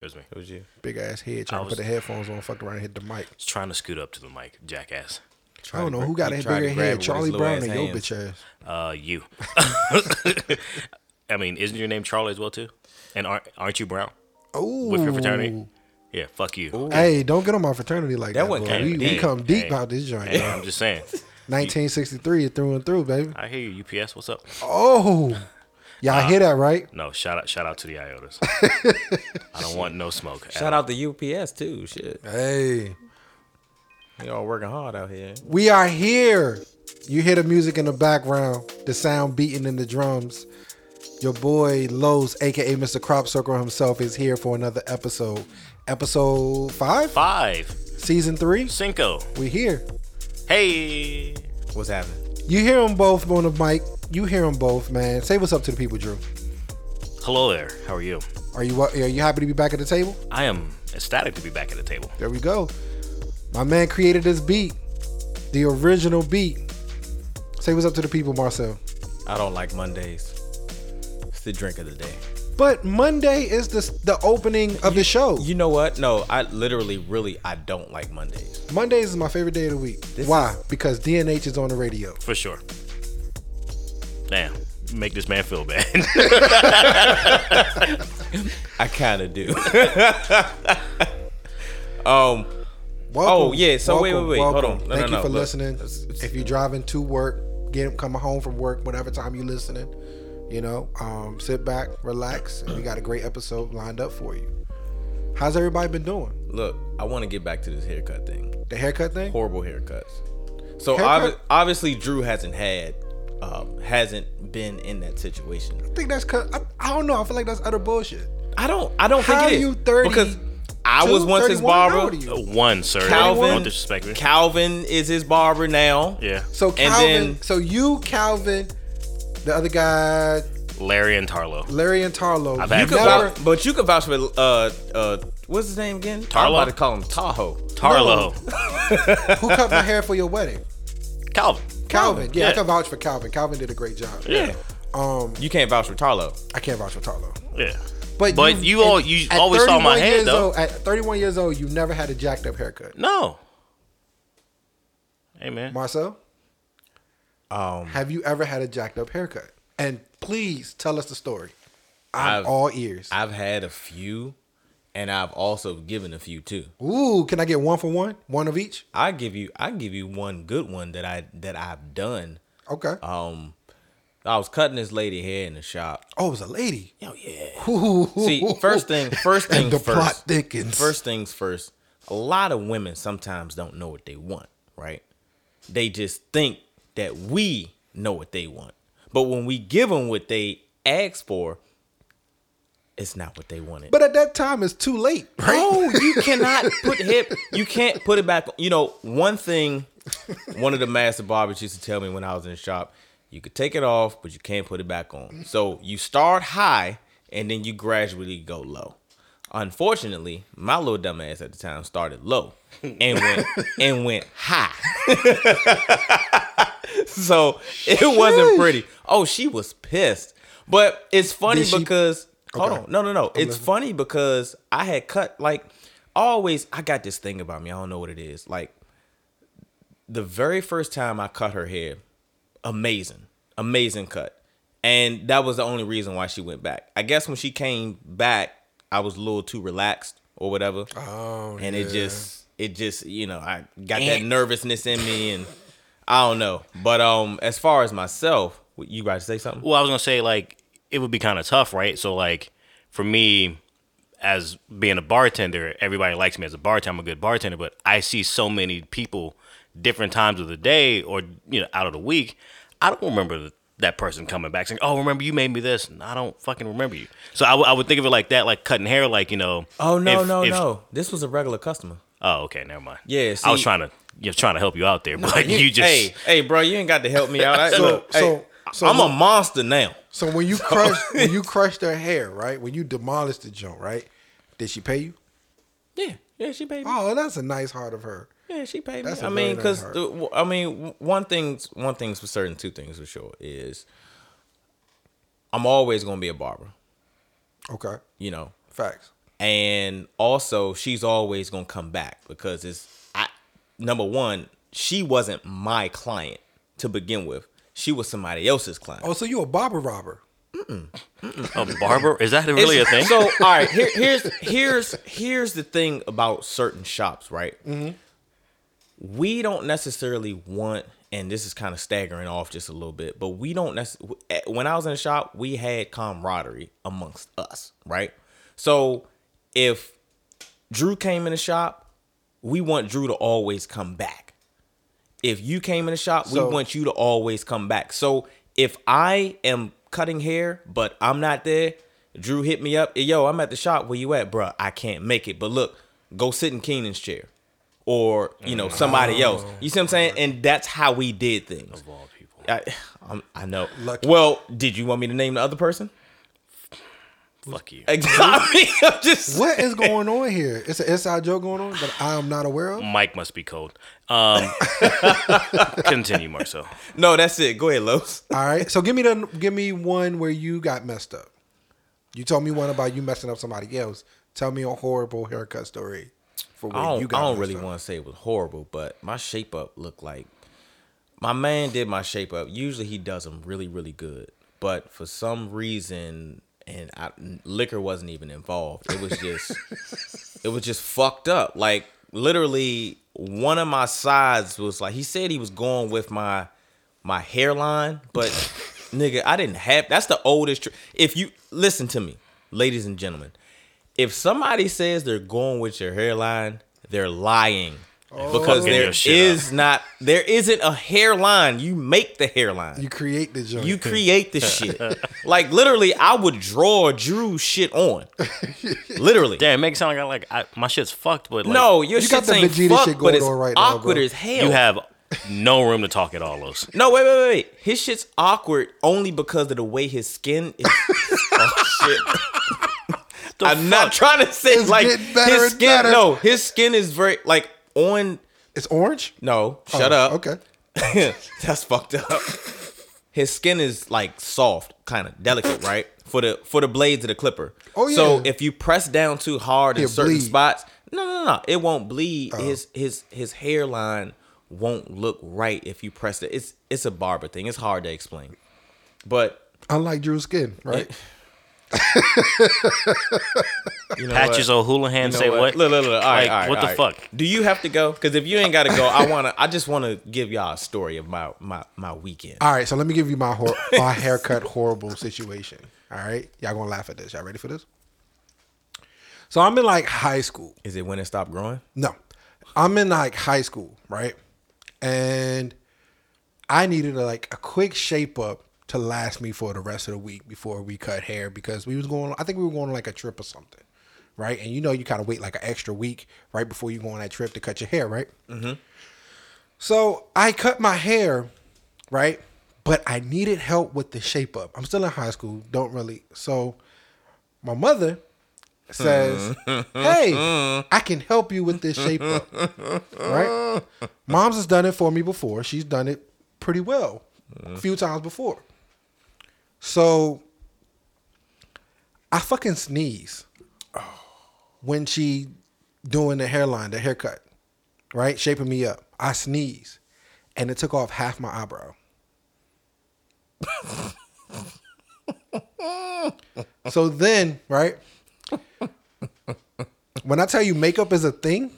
It was me. It was you. Big ass head trying I to put the headphones on, fucked around and hit the mic. Just trying to scoot up to the mic, jackass. I don't know who got he a bigger head, Charlie Brown or little your bitch ass. Uh, you. I mean, isn't your name Charlie as well too? And aren't aren't you Brown Oh, with your fraternity? Yeah, fuck you. Hey, don't get on my fraternity like that. That one came we, we come deep Hey. out this joint. Hey. I'm just saying. 1963 through and through, baby. I hear you, UPS. What's up? Oh, y'all hear um, that right? No, shout out, shout out to the IOTAs. I don't want no smoke. at Shout all. out to UPS too. Shit, Hey, y'all working hard out here. we are here. You hear the music in the background, the sound beating in the drums. Your boy Los, aka Mr. Crop Circle himself, is here for another episode. Episode five, five, season three. cinco. We here. Hey, What's happening? You hear them both on the mic. You hear them both, man. Say what's up to the people, Drew. hello there. How are you? Are you are you happy to be back at the table? I am ecstatic to be back at the table. There we go. My man created this beat, the original beat. Say what's up to the people, Marcel. I don't like Mondays. It's the drink of the day. But Monday is the the opening of the show. You know what? No, I literally, really, I don't like Mondays. Mondays is my favorite day of the week. This Why? Because DNH is on the radio. For sure. Damn, make this man feel bad. I kind of do. um. Oh, yeah, so wait, wait, wait, hold welcome. on. No, Thank no, you no, for look. listening. If you're driving to work, get coming home from work, whatever time you're listening, you know, um, sit back, relax, and we got a great episode lined up for you. How's everybody been doing? Look, I want to get back to this haircut thing. The haircut thing? Horrible haircuts. So Haircut? obvi- obviously, Drew hasn't had, um, hasn't been in that situation. I think that's cause I, I don't know. I feel like that's utter bullshit. I don't. I don't How think it is you 30 because I was once his 31? How barber. One, sir. Calvin- Don't disrespect me. Calvin is his barber now. yeah. So And Calvin, then- so you Calvin, the other guy Larry and Tarlo. Larry and Tarlo. I've had You could never, vouch, but you could vouch for uh uh what's his name again? Tarlo. I'm Tarlo? about to call him Tahoe. Tarlo. who cut my hair for your wedding? Calvin. Calvin. Yeah, I can vouch for Calvin. Calvin did a great job. Yeah. Um, You can't vouch for Tarlo. I can't vouch for Tarlo. Yeah. But But you all- you always saw my 31 head, years though. Old, at 31 years old, you never had a jacked up haircut. No. Hey man. Marcel, Um, have you ever had a jacked up haircut? And please tell us the story. I'm I've- all ears. I've had a few, and I've also given a few too. Ooh, can I get one for one? One of each? I give you I give you one good one that I that I've done. Okay. Um, I was cutting this lady hair in the shop. oh, it was a lady. Oh yeah. Ooh. See, first thing, first things and the first. plot thickens. First things first. A lot of women sometimes don't know what they want, right? They just think that we know what they want. But when we give them what they ask for, it's not what they wanted. But at that time, it's too late, right? No, you cannot put hip. You can't put it back. You know, one thing. One of the master barbers used to tell me when I was in the shop, you could take it off, but you can't put it back on. So you start high, and then you gradually go low. Unfortunately, my little dumb ass at the time started low and went and went high. so it wasn't pretty. Oh, she was pissed. But it's funny she- because hold Okay. on. No, no, no. It's funny because I had cut like always I got this thing about me. I don't know what it is. Like the very first time I cut her hair, amazing. Amazing cut. And that was the only reason why she went back. I guess when she came back, I was a little too relaxed or whatever. Oh, and it just it just, you know, I got that nervousness in me and I don't know. But um as far as myself, you about to say something? Well, I was gonna say like it would be kind of tough, right? So like for me, as being a bartender, everybody likes me as a bartender. I'm a good bartender, but I see so many people different times of the day or you know out of the week. I don't remember that person coming back saying, "Oh, remember you made me this." And I don't fucking remember you. So I, w- I would think of it like that, like cutting hair, like you know. Oh no, if- no, if- no. This was a regular customer. Oh, okay, never mind. Yeah, I was trying to, you know, trying to help you out there, but you, just. Hey, hey, bro, you ain't got to help me out. I, So- look, so- hey, so I'm a monster now. So when you crush when you crush their hair, right? When you demolished the joint, right? Did she pay you? Yeah, yeah, she paid me. Oh, that's a nice heart of her. Yeah, she paid me. That's a I mean, because. I mean, one thing's one thing's for certain, two things for sure is I'm always gonna be a barber. Okay. You know, Facts. and also she's always gonna come back because it's I number one, she wasn't my client to begin with. She was somebody else's client. Oh, so you a barber robber? A barber? Is that really a thing? So all right, here, here's here's here's the thing about certain shops, right? Mm-hmm. We don't necessarily want, and this is kind of staggering off just a little bit, but we don't necessarily. Eh, when I was in the shop, we had camaraderie amongst us, right? So if Drew came in the shop, we want Drew to always come back. If you came in the shop, So- we want you to always come back. So if I am cutting hair, but I'm not there, Drew hit me up. Yo, I'm at the shop. Where you at, bruh? I can't make it. But look, go sit in Keenan's chair. Or, you know, somebody oh. else. You see what I'm saying? And that's how we did things. Of all people. I, I'm, I know. Lucky. Well, did you want me to name the other person? Fuck you. I mean, I'm just What is going on here? It's an inside joke going on that I am not aware of. Mike must be cold. Um, continue, Marcel. no. That's it. Go ahead, Los. All right, so give me the give me one where you got messed up. You told me one about you messing up somebody else. Tell me a horrible haircut story for where I don't, you got. I don't really up. want to say it was horrible, but my shape up looked like my man did my shape up. Usually he does them really, really good, but for some reason, and I, liquor wasn't even involved. It was just, it was just fucked up. Like literally, one of my sides was like he said he was going with my my hairline, but nigga, I didn't have. That's the oldest. Tr- if you listen to me, ladies and gentlemen, if somebody says they're going with your hairline, they're lying. Oh. Because Fucking there your shit is not, there isn't a hairline. You make the hairline. You create the joint. You create the shit. Like literally, I would draw Drew shit on. Literally. Damn, it makes it sound like, I, like I, my shit's fucked, but like, no, your You got shit's the ain't Vegeta fucked, shit but going it's on right now, awkward bro. as hell. you have no room to talk at all, Los. No, wait, wait, wait, wait. His shit's awkward only because of the way his skin is. oh shit. I'm not trying to say It's like getting better his and skin. better. No, his skin is very like on. It's orange. No, oh, shut Oh, up. Okay. That's fucked up. His skin is like soft, kind of delicate, right? For the for the blades of the clipper. Oh, yeah. So if you press down too hard in It'll certain bleed. Oh. spots, no, no, no, no, it won't bleed. Oh. His his his hairline won't look right if you press it. It's it's a barber thing. It's hard to explain, but Unlike Drew's skin, right? you know Patches what? O'Houlihan You know say what? Look, look, look. All right, Like, all right, what all the right. fuck? Do you have to go? Because if you ain't got to go, I wanna. I just want to give y'all a story of my my my weekend. All right, so let me give you my hor- my haircut horrible situation. All right, y'all gonna laugh at this. Y'all ready for this? So I'm in like high school. Is it when it stopped growing? No, I'm in like high school, right? And I needed a, like a quick shape up to last me for the rest of the week before we cut hair because we was going. I think we were going on like a trip or something, right? And you know, you kind of wait like an extra week right before you go on that trip to cut your hair, right? Mm-hmm. So I cut my hair, right? But I needed help with the shape up. I'm still in high school. Don't really. So my mother says, "Hey, I can help you with this shape up." Right? Mom's has done it for me before. She's done it pretty well a few times before. So I fucking sneeze when she doing the hairline, the haircut, right? Shaping me up. I sneeze, and it took off half my eyebrow. so then, right? When I tell you makeup is a thing,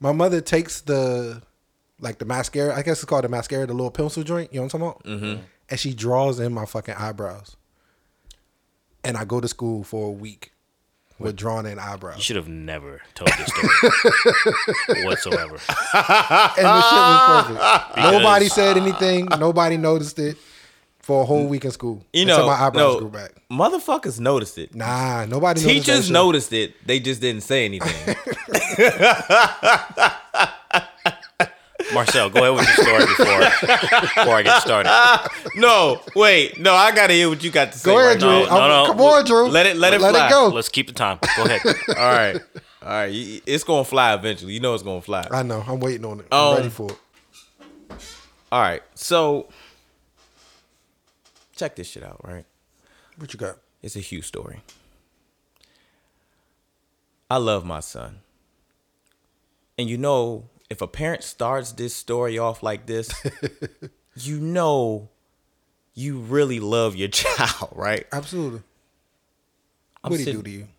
my mother takes the like the mascara. I guess it's called the mascara, the little pencil joint. You know what I'm talking about? Mm-hmm. And she draws in my fucking eyebrows. And I go to school for a week with drawn in eyebrows. You should have never told this story whatsoever. And the shit was perfect. Nobody said anything. Nobody noticed it for a whole week in school. You until know, my eyebrows no, grew back. motherfuckers noticed it. Nah, nobody. noticed that Teachers shit. noticed it. They just didn't say anything. Marcel, go ahead with your story before before I get started. no, wait, no, I gotta hear what you got to say. Go ahead, right Drew. now. No, I'm- no, Come on, Drew. Let it- let it let fly. it go. Let's keep the time. Go ahead. All right, all right, y- it's gonna fly eventually. You know it's gonna fly. I know. I'm waiting on it. I'm Um, ready for it. All right, so check this shit out. Right, What you got? it's a huge story. I love my son. And you know, if a parent starts this story off like this, you know you really love your child, right? Absolutely. I'm What did he do to you?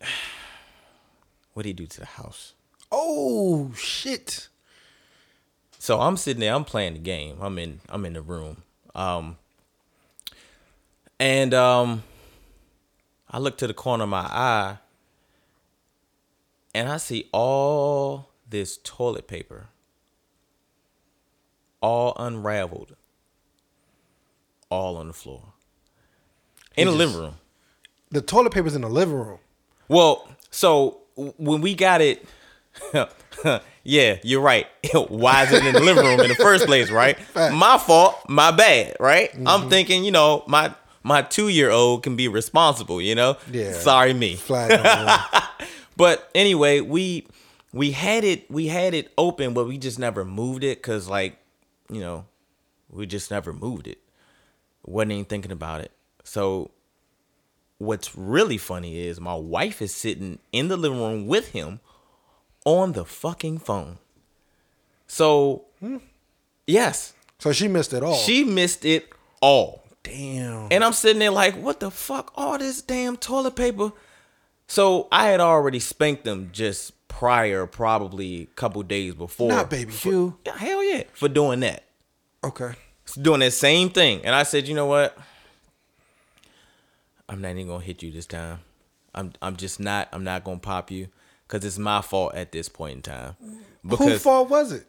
What did he do to the house? Oh shit! So I'm sitting there, I'm playing the game. I'm in I'm in the room. Um and um I look to the corner of my eye and I see all this toilet paper all unraveled all on the floor. In the living room. The toilet paper's in the living room. Well, so when we got it, yeah, you're right. Why is it in the living room in the first place, right? Fact. My fault, my bad, right? I'm mm-hmm. thinking, you know, my my two year old can be responsible, you know. Yeah. Sorry, me. Flag. on the wall. But anyway, we we had it we had it open, but we just never moved it because, like, you know, we just never moved it. wasn't even thinking about it. So, what's really funny is my wife is sitting in the living room with him on the fucking phone. So, yes, so she missed it all. she missed it all. damn. And I'm sitting there like, what the fuck? All this damn toilet paper. So I had already spanked them just prior, probably a couple days before. Not baby for, Q. Hell yeah, for doing that, Okay. doing that same thing. And I said, you know what? I'm not even gonna hit you this time. I'm I'm just not. I'm not gonna pop you because it's my fault at this point in time. Whose fault was it?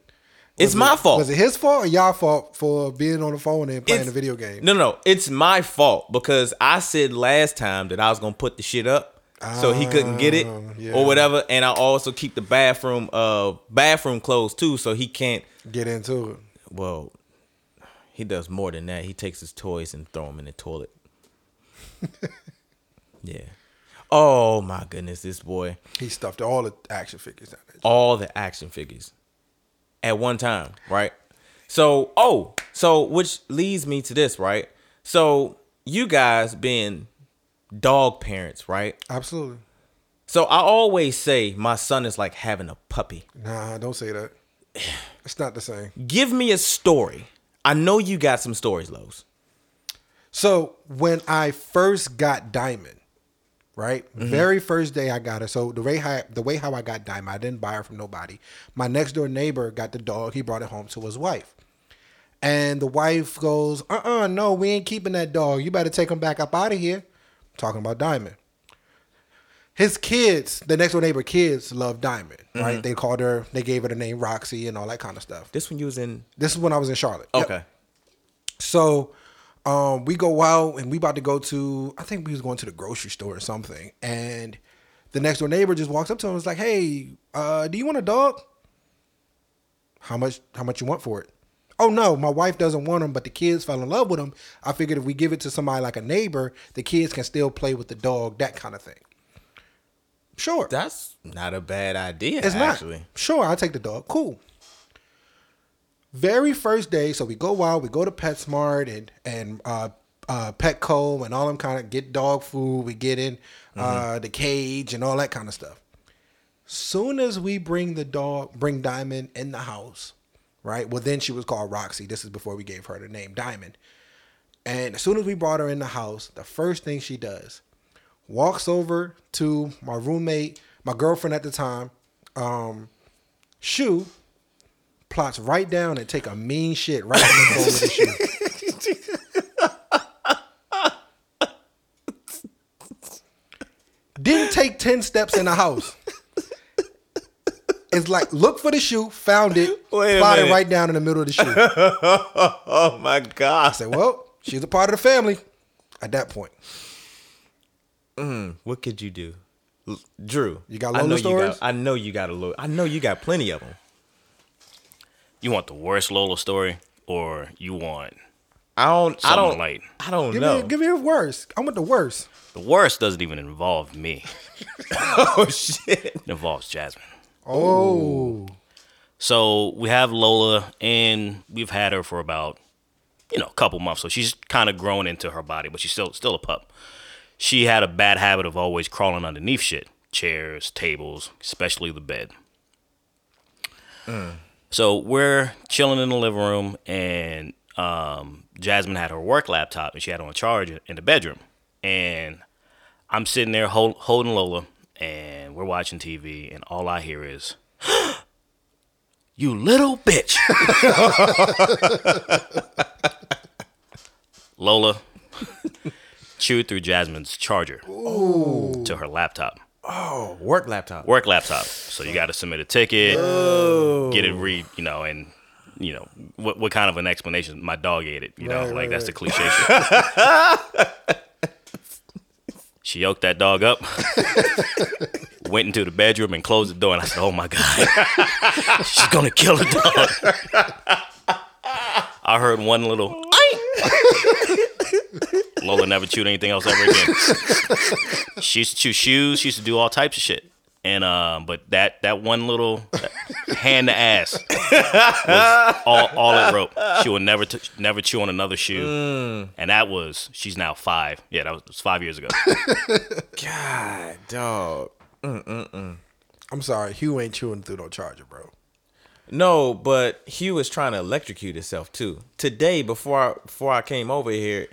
it's Was my it- fault. Was it his fault or y'all fault for being on the phone and playing It's- a video game? No, no, it's my fault because I said last time that I was gonna put the shit up so he couldn't get it Ah, yeah. or whatever, and I also keep the bathroom uh bathroom closed too, so he can't. Get into it. Well, he does more than that. He takes his toys and throw them in the toilet. yeah. Oh my goodness, this boy. He stuffed all the action figures down there. all the action figures at one time, right? So, oh, so which leads me to this, right? So, you guys being dog parents, right? Absolutely. So, I always say my son is like having a puppy. Nah, don't say that. It's not the same. Give me a story. I know you got some stories, Los. So when I first got Diamond, right? Mm-hmm. Very first day I got her. So the way how the way how I got Diamond, I didn't buy her from nobody. My next door neighbor got the dog. He brought it home to his wife. And the wife goes, uh uh no, we ain't keeping that dog. You better take him back up out of here. Talking about Diamond. His kids, the next door neighbor kids, love Diamond, Mm-hmm. right? They called her, they gave her the name Roxy and all that kind of stuff. This when you was in. This is when I was in Charlotte. Yep. Okay. So um, we go out and we about to go to I think we was going to the grocery store or something. And the next door neighbor just walks up to him and like, Hey, uh, do you want a dog? How much how much you want for it? Oh no, my wife doesn't want him, but the kids fell in love with him. I figured if we give it to somebody like a neighbor, the kids can still play with the dog, that kind of thing. Sure. That's not a bad idea, It's actually. not. Sure, I'll take the dog. Cool. Very first day, so we go out, we go to PetSmart and and uh, uh, Petco and all them kind of get dog food. We get in uh, the cage and all that kind of stuff. Soon as we bring the dog, bring Diamond in the house, right? Well, then she was called Roxy. This is before we gave her the name Diamond. And as soon as we brought her in the house, the first thing she does, walks over to my roommate, my girlfriend at the time, um, Shoe, plots right down and take a mean shit right in the bowl of the shoe. Didn't take 10 steps in the house. It's like, look for the shoe, found it, Wait a plotted minute. right down in the middle of the shoe. Oh my god. I said, well, she's a part of the family at that point. Mm, what could you do? L- Drew, You got I Lola know stories? You got, I know you got a little. I know you got plenty of them. You want the worst Lola story, or you want I don't. I don't. like. I don't Give know. me, give me a worst. I want the worst. The worst doesn't even involve me. oh shit. It involves Jasmine. Oh, So we have Lola, and we've had her for about you know a couple months. So she's kind of grown into her body, but she's still still a pup. She had a bad habit of always crawling underneath shit. chairs, tables, especially the bed. So we're chilling in the living room, and um, Jasmine had her work laptop, and she had it on charge in the bedroom. And I'm sitting there hold, holding Lola, and we're watching TV, and all I hear is, "You little bitch." Lola chewed through Jasmine's charger to her laptop, Oh, work laptop. work laptop. So you got to submit a ticket, oh. get it read, you know, and you know what what kind of an explanation? My dog ate it, you know, Right, like right, that's the cliche shit. She yoked that dog up, went into the bedroom and closed the door, and I said, "Oh my god, she's gonna kill the dog." I heard one little. Lola never chewed anything else ever again. she used to chew shoes. She used to do all types of shit. And um, but that that one little hand to ass was all all it wrote. She will never t- never chew on another shoe. And that was she's now five. Yeah, that was, was five years ago. God, dog. I'm sorry, Hugh ain't chewing through no charger, bro. No, but Hugh is trying to electrocute himself too. Today, before I, before I came over here,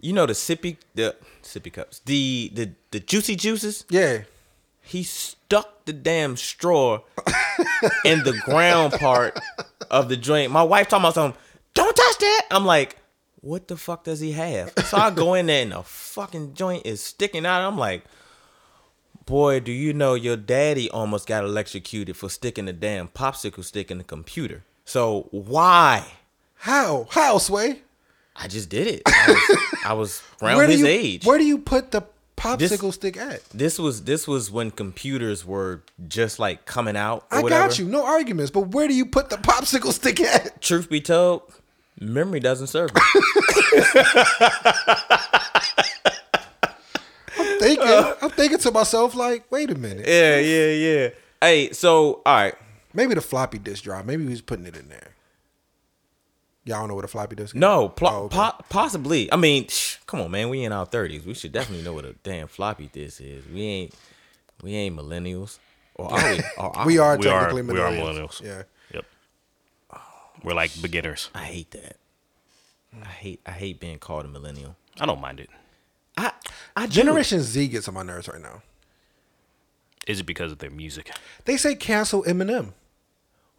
you know the sippy the sippy cups, the the the juicy juices. Yeah. He stuck the damn straw in the ground part of the joint. My wife talking about something. Don't touch that. I'm like, what the fuck does he have? So I go in there and the fucking joint is sticking out. I'm like, boy, do you know your daddy almost got electrocuted for sticking the damn popsicle stick in the computer? So why? How? How, Sway? I just did it. I was, I was around his you age. where do you put the popsicle stick at? this was this was when computers were just like coming out. I whatever. got you. No arguments. But where do you put the popsicle stick at? Truth be told, memory doesn't serve me. I'm thinking. I'm thinking to myself like, wait a minute. yeah, yeah, yeah. Hey, so all right. Maybe the floppy disk drive. Maybe he's putting it in there. Y'all don't know what a floppy disk is? No, pl- Oh, okay. po- possibly. I mean, shh, come on, man. We in our thirties. We should definitely know what a damn floppy disk is. We ain't, we ain't millennials, or are we? Or are We are We are- technically we are millennials. millennials. Yeah. Yep. We're like beginners. I hate that. I hate. I hate being called a millennial. I don't mind it. I, I do. Generation Z gets on my nerves right now. Is it because of their music? They say cancel Eminem.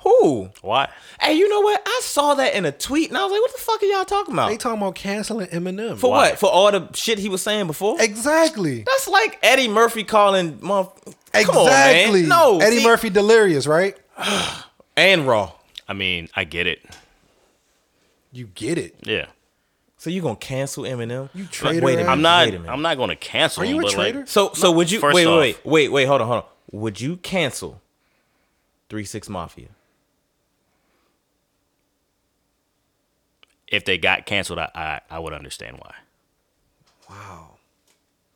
Who? Why? Hey, you know what? I saw that in a tweet, and I was like, "What the fuck are y'all talking about? They talking about canceling Eminem. For Why? what? For all the shit he was saying before? Exactly. That's like Eddie Murphy calling motherf- Exactly. On. No, Eddie see- Murphy delirious, right? and Raw. I mean, I get it. You get it. Yeah. So you gonna cancel Eminem? You traitor Wait a minute. I'm not. Wait a minute. I'm not going to cancel. Are you him, a but, like, traitor? So so would you wait, wait wait wait wait hold on hold on? Would you cancel Three Six Mafia? If they got canceled, I, I I would understand why. Wow.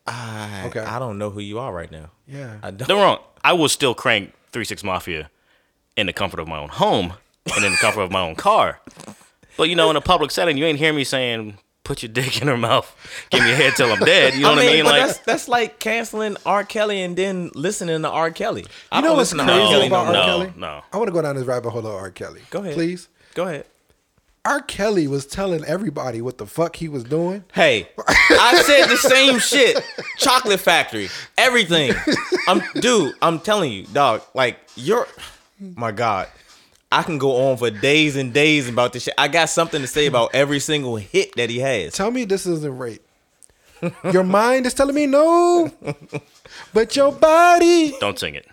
I Okay. I don't know who you are right now. Yeah. I don't. Don't wrong. I will still crank Three Six Mafia in the comfort of my own home and in the comfort of my own car. But you know, in a public setting, you ain't hear me saying, "Put your dick in her mouth, give me a head till I'm dead." You know what I mean? but Like, that's that's like canceling R. Kelly and then listening to R. Kelly. I You know what's crazy to R. Kelly about no R. more. no, Kelly? no. I want to go down this rabbit hole of R. Kelly. Go ahead. Please. Go ahead. R. Kelly was telling everybody what the fuck he was doing. Hey, I said the same shit. Chocolate Factory, everything. I'm, dude. I'm telling you, dog. Like you're, my God. I can go on for days and days about this shit. I got something to say about every single hit that he has. Tell me this isn't rape. Your mind is telling me no, but your body. Don't sing it.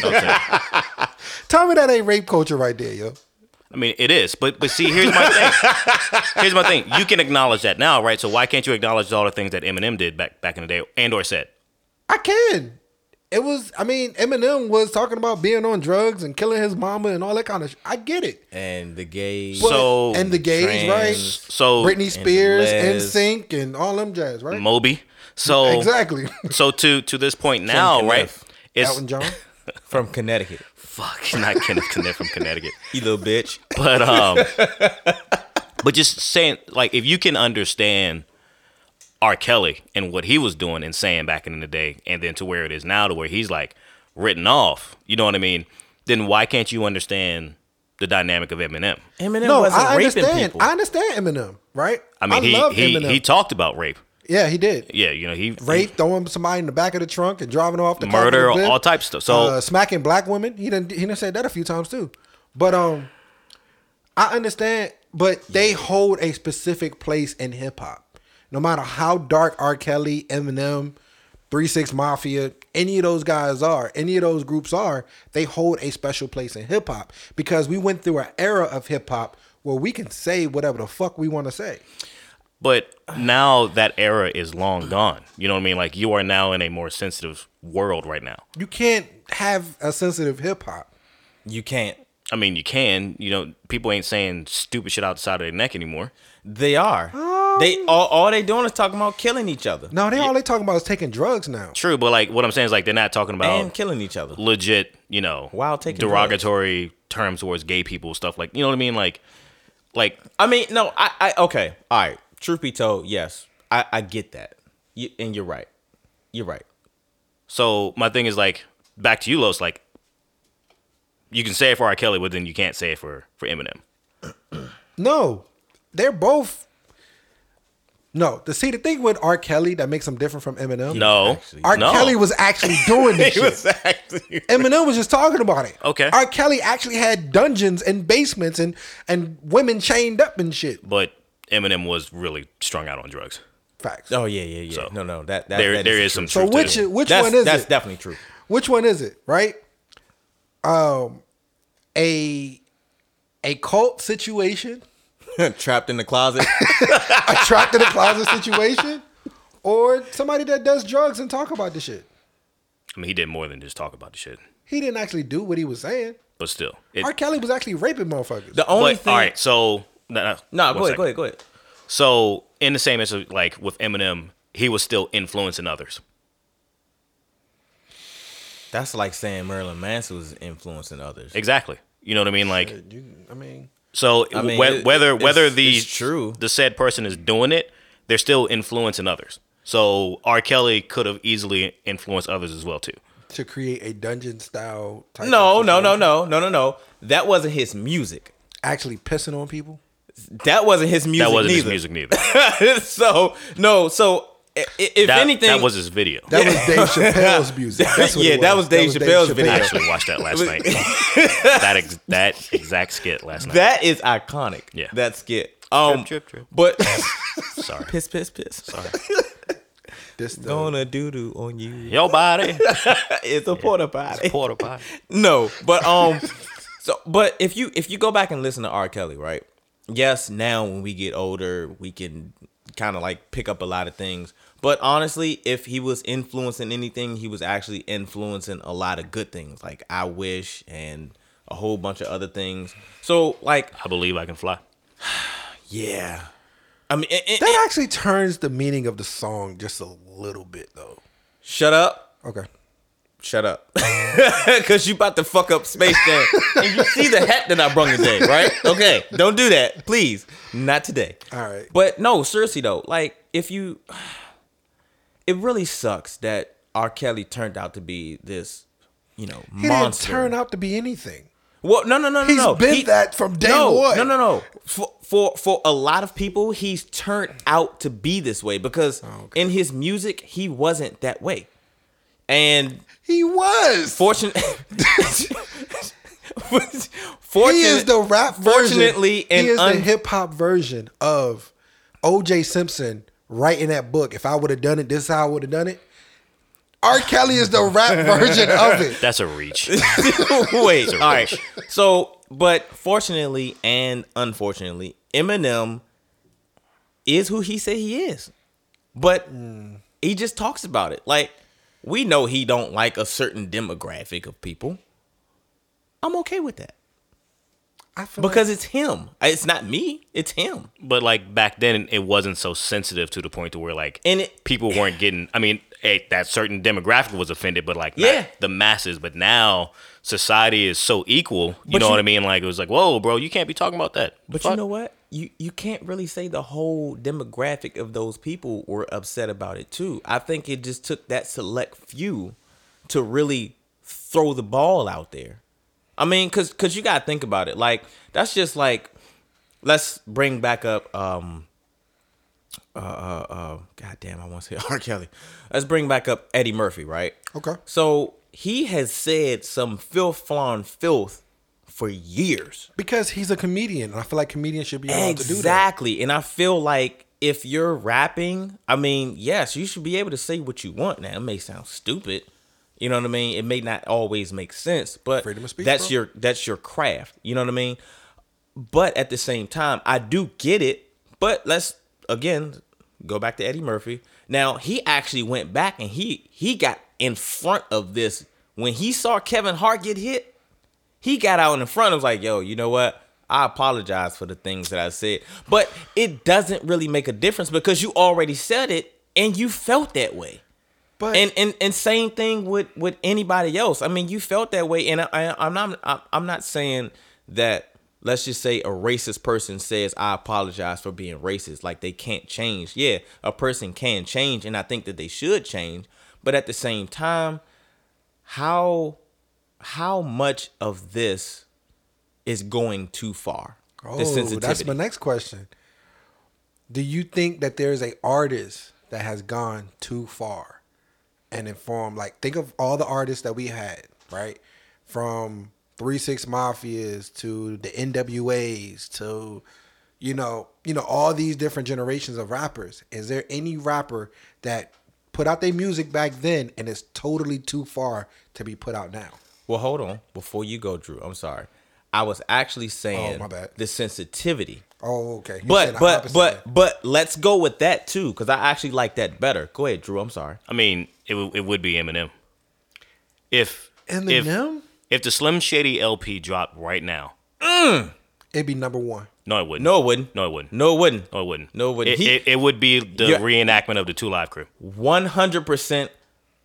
Don't sing it. Tell me that ain't rape culture right there, yo. I mean, it is, but but see, here's my thing. Here's my thing. You can acknowledge that now, right? So why can't you acknowledge all the things that Eminem did back back in the day and or said? I can. It was. I mean, Eminem was talking about being on drugs and killing his mama and all that kind of. Sh- I get it. And the gays. But- So, and the gays, trans, right? So Britney Spears, and NSYNC, and all them jazz, right? Moby. So exactly. So to to this point now, right? It's Elton John. from Connecticut. Fuck not Kenneth Kenneth from Connecticut, You little bitch. but um, but just saying like if you can understand R. Kelly and what he was doing and saying back in the day, and then to where it is now, to where he's like written off. You know what I mean? Then why can't you understand the dynamic of Eminem? Eminem no, wasn't I raping understand. people. I understand Eminem, right? I mean, he love he Eminem. he talked about rape. Yeah, he did. Yeah, you know, he Rape, throwing somebody in the back of the trunk and driving off the murder, of the all types of stuff. So uh, smacking black women. He didn't. He didn't say that a few times too. But um, I understand. But they hold a specific place in hip hop. No matter how dark R. Kelly, Eminem, Three Six Mafia, any of those guys are, any of those groups are, they hold a special place in hip hop because we went through an era of hip hop where we can say whatever the fuck we want to say. But now that era is long gone. You know what I mean? Like you are now in a more sensitive world right now. You can't have a sensitive hip hop. you can't. I mean, you can. You know, people ain't saying stupid shit outside of their neck anymore. They are. they oh. all, all they doing is talking about killing each other No, they all they talking about is taking drugs now. True, but like what I'm saying is like they're not talking about and killing each other. legit, you know, While taking derogatory terms towards gay people, stuff like you know what I mean, like, like I mean, no, I, I okay, all right. Truth be told, yes, I, I get that, you, and you're right. You're right. so. My thing is like back to you, Los. Like, you can say it for R. Kelly, but then you can't say it for for Eminem. No, they're both. No, the see the thing with R. Kelly that makes him different from Eminem. No, actually- R. no. Kelly was actually doing this He shit. was actually Eminem was just talking about it. Okay. R. Kelly actually had dungeons and basements and and women chained up and shit. but Eminem was really strung out on drugs. Facts. Oh yeah, yeah, yeah. So, no, no, that, that there, that there the is some truth. so which to it. which that's, one is that's it? definitely true. Which one is it? Right. Um, a a cult situation, Trapped in the closet. a trapped in the closet situation, or somebody that does drugs and talk about the shit. I mean, he did more than just talk about the shit, He didn't actually do what he was saying. but still, it, R. Kelly was actually raping motherfuckers. The only but, thing. all right. So no, No, one go ahead, go ahead, go ahead. So in the same as like with Eminem, he was still influencing others. That's like saying Marilyn Manson was influencing others. Exactly. You know what I mean? Like You- I mean, so, I mean, whe- it- whether it's- whether the it's true. the said person is doing it, they're still influencing others. So R. Kelly could have easily influenced others as well too. to create a dungeon style. Type No, of no, no, no, no, no, no. That wasn't his music. Actually pissing on people. That wasn't his music. That wasn't neither. his music neither. so no, so i- i- if that, anything, that was his video. That was Dave Chappelle's music. That's what Yeah, it that was Dave Chappelle's video. I actually watched that last night. that ex- that exact skit last night. that is iconic. Yeah. that skit. Um, Trip, trip, trip. but Sorry. piss, piss, piss. Sorry. This the, Gonna doo doo on you. Your body. It's a porta potty. Porta potty. No, but um, so but if you if you go back and listen to R. Kelly, right? Yes, now when we get older, we can kind of like pick up a lot of things. But honestly, if he was influencing anything, he was actually influencing a lot of good things, like I Wish and a whole bunch of other things. So like, I believe I can fly. yeah, I mean, and- and- that actually turns the meaning of the song just a little bit though. shut up. Okay. Shut up. Cause you about to fuck up Space Jam. and you see the hat that I brung today, right? Okay. Don't do that. Please. Not today. All right. But no, seriously though, like if you it really sucks that R. Kelly turned out to be this, you know, He monster. didn't turn out to be anything. well, no, no, no, no, He's no. been He- that from day no, one. No, no, no. For, for for a lot of people, he's turned out to be this way because Oh, in his music, he wasn't that way. And He was. fortunate he is the rap version. Fortunately, and he is un- the hip hop version of O.J. Simpson writing that book. If I would have done it, this is how I would have done it. R. Kelly is the rap version of it. That's a reach. Wait, a all right. reach. So, but fortunately and unfortunately, Eminem is who he say he is. But hmm. he just talks about it. Like we know he don't like a certain demographic of people. I'm okay with that I feel because it's him. It's not me. It's him. But like back then, it wasn't so sensitive to the point to where like And it- people weren't getting. I mean, a, that certain demographic was offended, but like Yeah. not the masses. But now society is so equal. You But know you- what I mean? Like it was like, whoa, bro, you can't be talking about that. But you know what? You you can't really say the whole demographic of those people were upset about it too. I think it just took that select few to really throw the ball out there. I mean, cause cause you gotta think about it. Like that's just like let's bring back up um uh uh, uh god damn I want to say R. Kelly. Let's bring back up Eddie Murphy, right? Okay. So he has said some filth flawn filth for years. Because he's a comedian. And I feel like comedians should be allowed to do that. Exactly. And I feel like if you're rapping, I mean, yes, you should be able to say what you want. Now, it may sound stupid. You know what I mean? It may not always make sense, but Freedom of speech, that's bro. your that's your craft. You know what I mean? But at the same time, I do get it. But let's again go back to Eddie Murphy. Now, he actually went back and he he got in front of this when he saw Kevin Hart get hit he got out in front and was like, yo, you know what? I apologize for the things that I said. But it doesn't really make a difference because you already said it and you felt that way. But And and, and same thing with with anybody else. I mean, you felt that way, and I, I'm not I'm not saying that. Let's just say a racist person says, "I apologize for being racist." Like they can't change. Yeah, a person can change, and I think that they should change. But at the same time, how how much of this is going too far? oh, the sensitivity. that's my next question. Do you think that there's a artist that has gone too far and informed? Like, think of all the artists that we had, right? From Three Six Mafias to the NWAs to, you know, you know, all these different generations of rappers. Is there any rapper that put out their music back then and it's totally too far to be put out now? Well, hold on. Before you go, Drew, I'm sorry. I was actually saying Oh, my bad. the sensitivity. Oh, okay. You But but but but let's go with that too, because I actually like that better. Go ahead, Drew. I'm sorry. I mean, it would it would be Eminem. If Eminem? if, if the Slim Shady LP dropped right now, it'd be number one. no, it wouldn't. No, it wouldn't. no, it wouldn't. No, it wouldn't. No, it wouldn't. No, it wouldn't. It, He- it, it would be the reenactment of the Two Live Crew. One hundred percent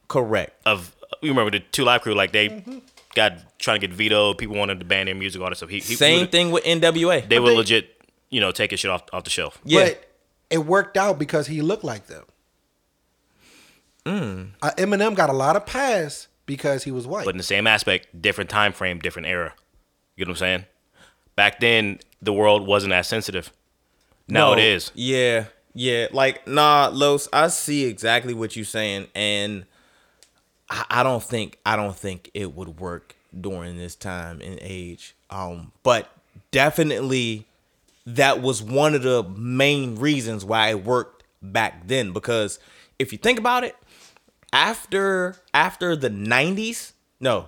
correct. Of you remember the Two Live Crew? Like they Mm-hmm. Got trying to get vetoed. People wanted to ban their music, all that stuff. He, he Same would- thing with NWA. They would they- legit, you know, take his shit off off the shelf. yeah. But it worked out because he looked like them. Mm. Uh, Eminem got a lot of pass because he was white. But in the same aspect, different time frame, different era. You know what I'm saying? Back then, the world wasn't as sensitive. Now No, it is. Yeah, yeah. Like, nah, Los, I see exactly what you're saying, and I, I don't think I don't think it would work during this time and age. Um, but definitely that was one of the main reasons why it worked back then. Because if you think about it, after after the '90s, no.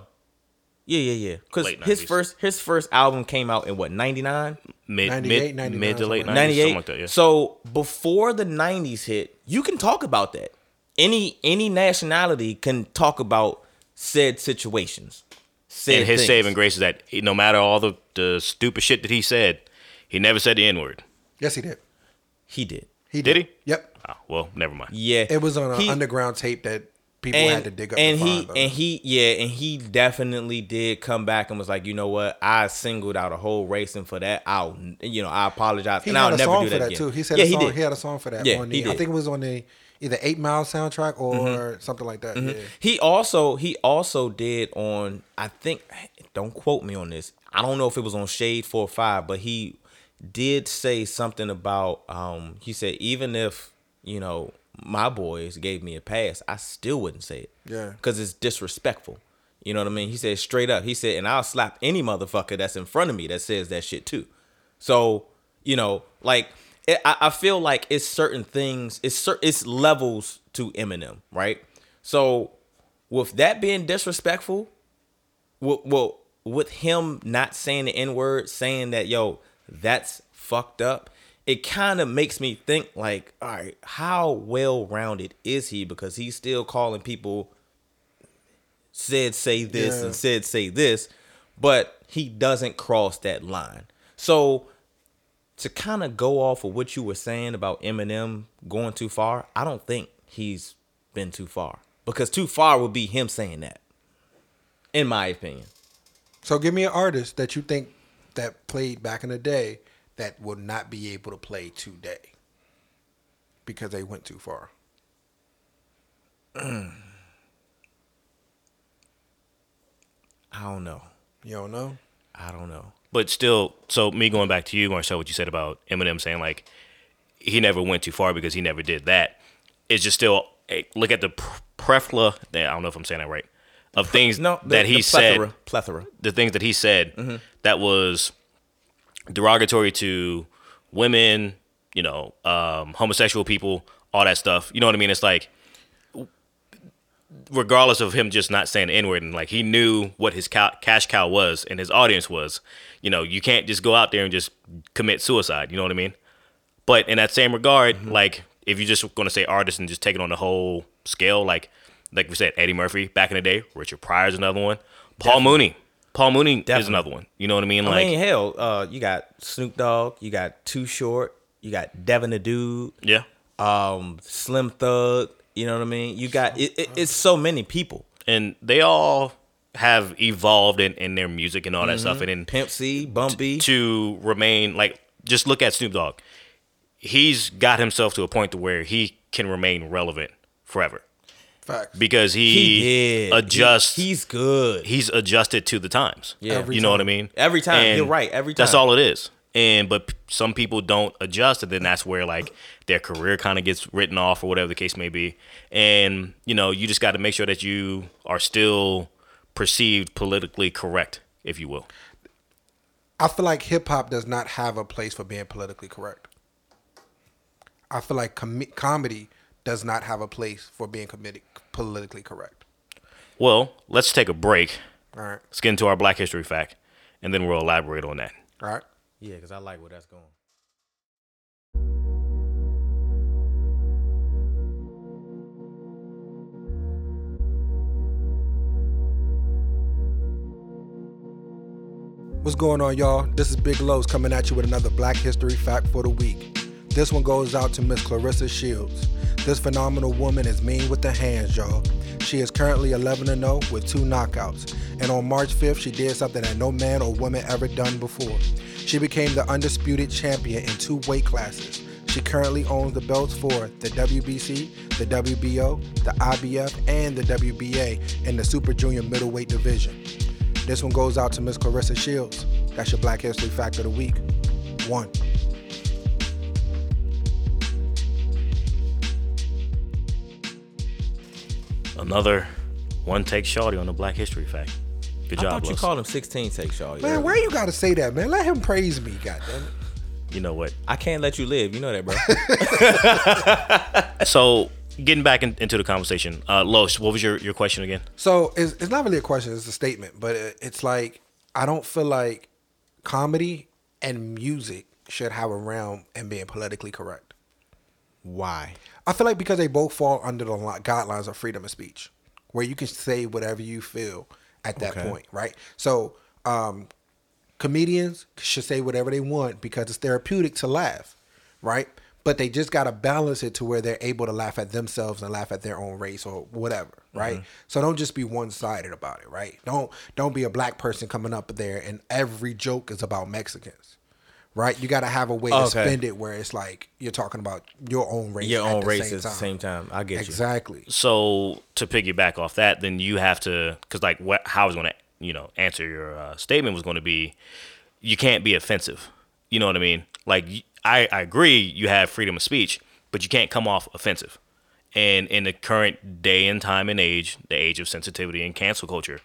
Yeah, yeah, yeah. Because his first his first album came out in what '99. Mid, 98, mid, 99, mid to late 90s, 98 something like that. Yeah. so before the 90s hit you can talk about that any any nationality can talk about said situations said and his things. saving grace is that he- no matter all the, the stupid shit that he said, he never said the N word. yes, he did. he did He Did he? Yep. Oh, well, never mind. yeah It was on an He- underground tape that people and, had to dig up. and to he find, and he yeah and he definitely did come back and was like you know what i singled out a whole race and for that i'll you know i apologize he and had i'll a never song do for that, that again. too. He said yeah a he song, did he had a song for that. Yeah, on he the, I think it was on the either Eight Mile soundtrack or Mm-hmm. something like that. Yeah. He also he also did on I think don't quote me on this. I don't know if it was on Shade 4 or 5, but he did say something about um he said even if, you know, my boys gave me a pass, I still wouldn't say it. Yeah. Cuz it's disrespectful. You know what I mean? He said straight up. He said and I'll slap any motherfucker that's in front of me that says that shit too. So, you know, like it, I, I feel like it's certain things, it's cer- it's levels to Eminem, right? So, with that being disrespectful, with, well, with him not saying the N word, saying that yo, that's fucked up, it kind of makes me think like, all right, how well rounded is he? Because he's still calling people said say this Yeah. and said say this, but he doesn't cross that line. So to kind of go off of what you were saying about Eminem going too far, I don't think he's been too far because too far would be him saying that, in my opinion. So give me an artist that you think that played back in the day that will not be able to play today because they went too far? I don't know. You don't know? I don't know. But still, so me going back to you, Marcel, what you said about Eminem saying like he never went too far because he never did that. It's just still hey, look at the pr- plethora. I don't know if I'm saying that right. Of things No, the- that he the said, plethora, plethora. the things that he said Mm-hmm. that was derogatory to women, you know, um, homosexual people, all that stuff. You know what I mean? It's like, regardless of him just not saying the N word, and like he knew what his cow, cash cow was and his audience was. You know, you can't just go out there and just commit suicide. You know what I mean? But in that same regard, Mm-hmm. like if you're just going to say artist and just take it on the whole scale, like like we said, Eddie Murphy back in the day, Richard Pryor's another one, Paul Mooney, Paul Mooney is another one. You know what I mean? I Like mean, hell, uh, you got Snoop Dogg, you got Too Short, you got Devin the Dude, yeah, um, Slim Thug. You know what I mean? You got it, it, it's so many people. and they all have evolved in, in their music and all that stuff, mm-hmm. and then Pimp C, Bun B. to remain like just look at Snoop Dogg. He's got himself to a point to where he can remain relevant forever Facts. because he, he adjusts. He- he's good. he's adjusted to the times. Yeah. Every you know what I mean. Every time. And You're right. Every time. That's all it is. And but some people don't adjust, and then that's where like their career kind of gets written off or whatever the case may be. And you know, you just got to make sure that you are still perceived politically correct, if you will. I feel like hip hop does not have a place for being politically correct. I feel like com- comedy does not have a place for being committed politically correct. Well, let's take a break. All right. Let's get into our Black History fact, and then we'll elaborate on that. All right. Yeah, because I like where that's going. What's going on, y'all? This is Big Los coming at you with another Black History fact for the week. This one goes out to Miss Claressa Shields. This phenomenal woman is mean with the hands, y'all. She is currently 11 0 with two knockouts, and on March 5th, she did something that no man or woman ever done before. She became the undisputed champion in two weight classes. She currently owns the belts for the WBC, the WBO, the IBF, and the WBA in the Super Junior middleweight division. This one goes out to Miss Claressa Shields. That's your Black History Fact of the Week. One. Another one take shawty on the Black History fact. Good I job, thought you Los. called him 16 take, shawty. Man, where you gotta say that, man? Let him praise me, goddamn it. You know what? I can't let you live. You know that, bro. So getting back in, into the conversation, uh, Los, what was your, your question again? So it's, it's not really a question; it's a statement. But it, it's like I don't feel like comedy and music should have a realm and being politically correct. Why? I feel like because they both fall under the guidelines of freedom of speech, where you can say whatever you feel at that Okay. point, right? So, um, comedians should say whatever they want because it's therapeutic to laugh, right? But they just got to balance it to where they're able to laugh at themselves and laugh at their own race or whatever, right? So don't just be one-sided about it, right? Don't don't be a black person coming up there and every joke is about Mexicans. Right, you got to have a way to spend it where it's like you're talking about your own race, Your at own the race same at the same time. I get you. Exactly. So to piggyback off that, then you have to, because like what how I was going to, you know, answer your uh, statement was going to be, you can't be offensive. You know what I mean? Like I I agree, you have freedom of speech, but you can't come off offensive. And in the current day and time and age, the age of sensitivity and cancel culture,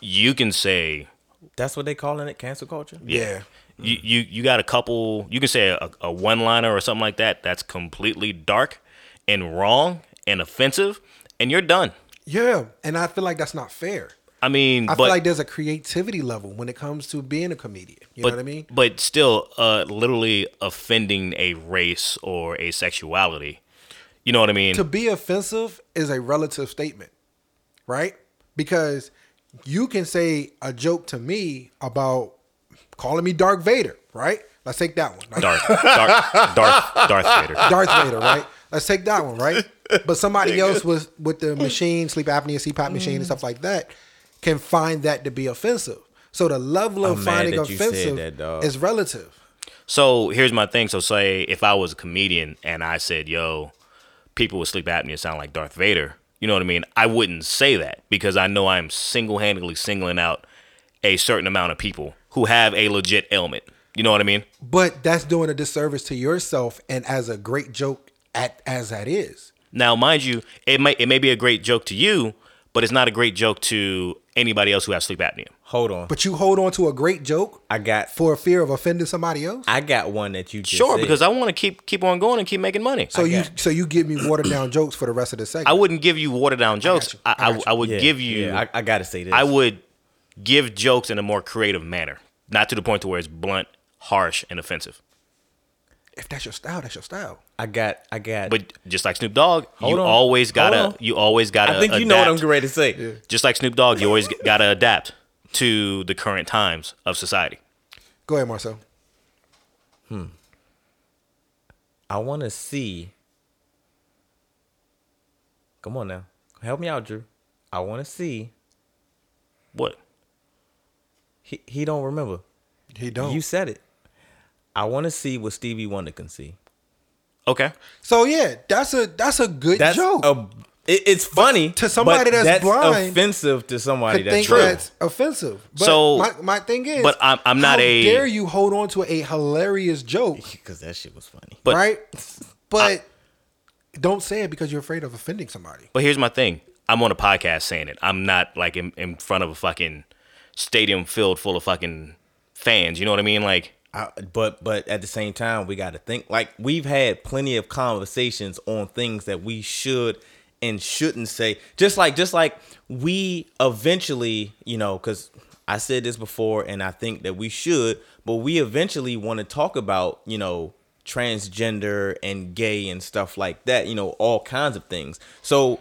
you can say That's what they calling it, cancel culture. Yeah. You, you you got a couple you can say a, a one liner or something like that that's completely dark and wrong and offensive and you're done Yeah. And I feel like that's not fair. i mean I but feel like there's a creativity level when it comes to being a comedian. You but, know what I mean? but still uh literally offending a race or a sexuality you know what i mean To be offensive is a relative statement, right? Because you can say a joke to me about calling me Dark Vader, right? Let's take that one. Like, darth darth darth darth vader Darth Vader, right? Let's take that one, right? But somebody else with with the machine, sleep apnea, CPAP machine, and mm. stuff like that, can find that to be offensive. So the level of I'm finding that you said offensive that, dog. is relative. So here's my thing. So say if I was a comedian and I said, "Yo, people with sleep apnea sound like Darth Vader," you know what I mean? I wouldn't say that because I know I'm single-handedly singling out a certain amount of people who have a legit ailment. You know what I mean? But that's doing a disservice to yourself and as a great joke at as that is. Now, mind you, it may it may be a great joke to you, but it's not a great joke to anybody else who has sleep apnea. Hold on. But you hold on to a great joke I got for fear of offending somebody else. I got one that you just Sure, said. because I want to keep keep on going and keep making money. So you got- so you give me watered down jokes for the rest of the segment. I wouldn't give you watered down jokes. you. I, I I. I would Yeah, give you. Yeah, I, I gotta say this. I would give jokes in a more creative manner, not to the point to where it's blunt, harsh, and offensive. if that's your style, that's your style. I got. I got. But just like Snoop Dogg, Hold you on. always gotta you always gotta. I think you know what I'm getting ready to say. Just like Snoop Dogg, you always gotta adapt to the current times of society. Go ahead, Marcel. Hmm. I want to see. Come on now, help me out, Drew. I want to see. What? He he don't remember. He don't. You said it. I want to see what Stevie Wonder can see. Okay. so yeah, that's a that's a good That's joke. a. it- it's funny to somebody but that's blind, offensive to somebody that's true. that's offensive. But So- my, my thing is, but I'm- I'm not how a- dare you hold on to a hilarious joke, Because that shit was funny. But right? But don't say it because you're afraid of offending somebody. But here's my thing. I'm on a podcast saying it. I'm not like in, in front of a fucking stadium filled full of fucking fans. You know what I mean? Like, I, but but at the same time, we got to think like we've had plenty of conversations on things that we should and shouldn't say. Just like just like we eventually, you know, because I said this before, and I think that we should, but we eventually want to talk about, you know, transgender and gay and stuff like that. You know, all kinds of things. So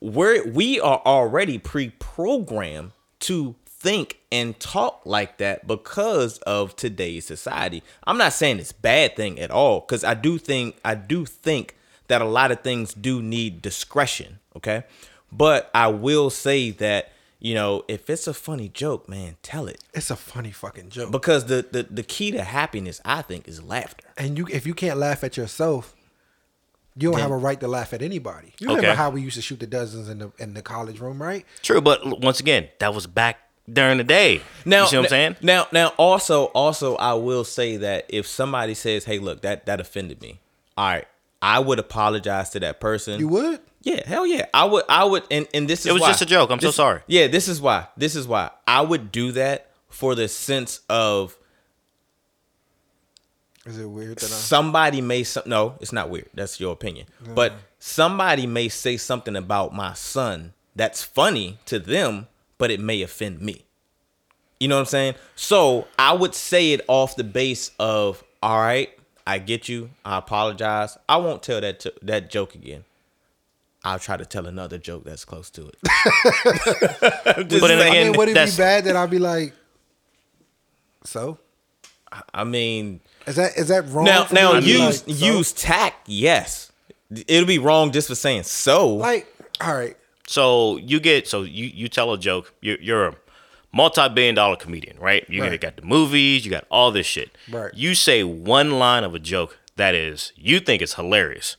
we're we are already pre-programmed to think and talk like that because of today's society. I'm not saying it's a bad thing at all cuz I do think I do think that a lot of things do need discretion, okay? But I will say that, you know, if it's a funny joke, man, tell it. It's a funny fucking joke. Because the the, the key to happiness, I think, is laughter. and you if you can't laugh at yourself, you don't Then- have a right to laugh at anybody. You Okay. remember how we used to shoot the dozens in the in the college room, right? true. But once again, that was back during the day. Now, you see what I'm saying? Now, now, also, also, I will say that if somebody says, "Hey, look, that that offended me," all right, I would apologize to that person. You would? Yeah, hell yeah, I would. I would, and and this is It was why. just a joke. I'm so sorry. Yeah, this is why. This is why I would do that for the sense of Is it weird that I somebody may some no it's not weird that's your opinion but somebody may say something about my son that's funny to them but it may offend me you know what i'm saying so i would say it off the base of all right i get you i apologize i won't tell that to, that joke again i'll try to tell another joke that's close to it But then saying. I again, mean, would it be bad that I'd be like, so? i mean Is that is that wrong? now for now to be use so? use tact yes it'll be wrong just for saying so like all right. So you get so you you tell a joke. You're you're a multi-billion dollar comedian, right? You Right. got the movies, you got all this shit. Right. You say one line of a joke that is you think it's hilarious.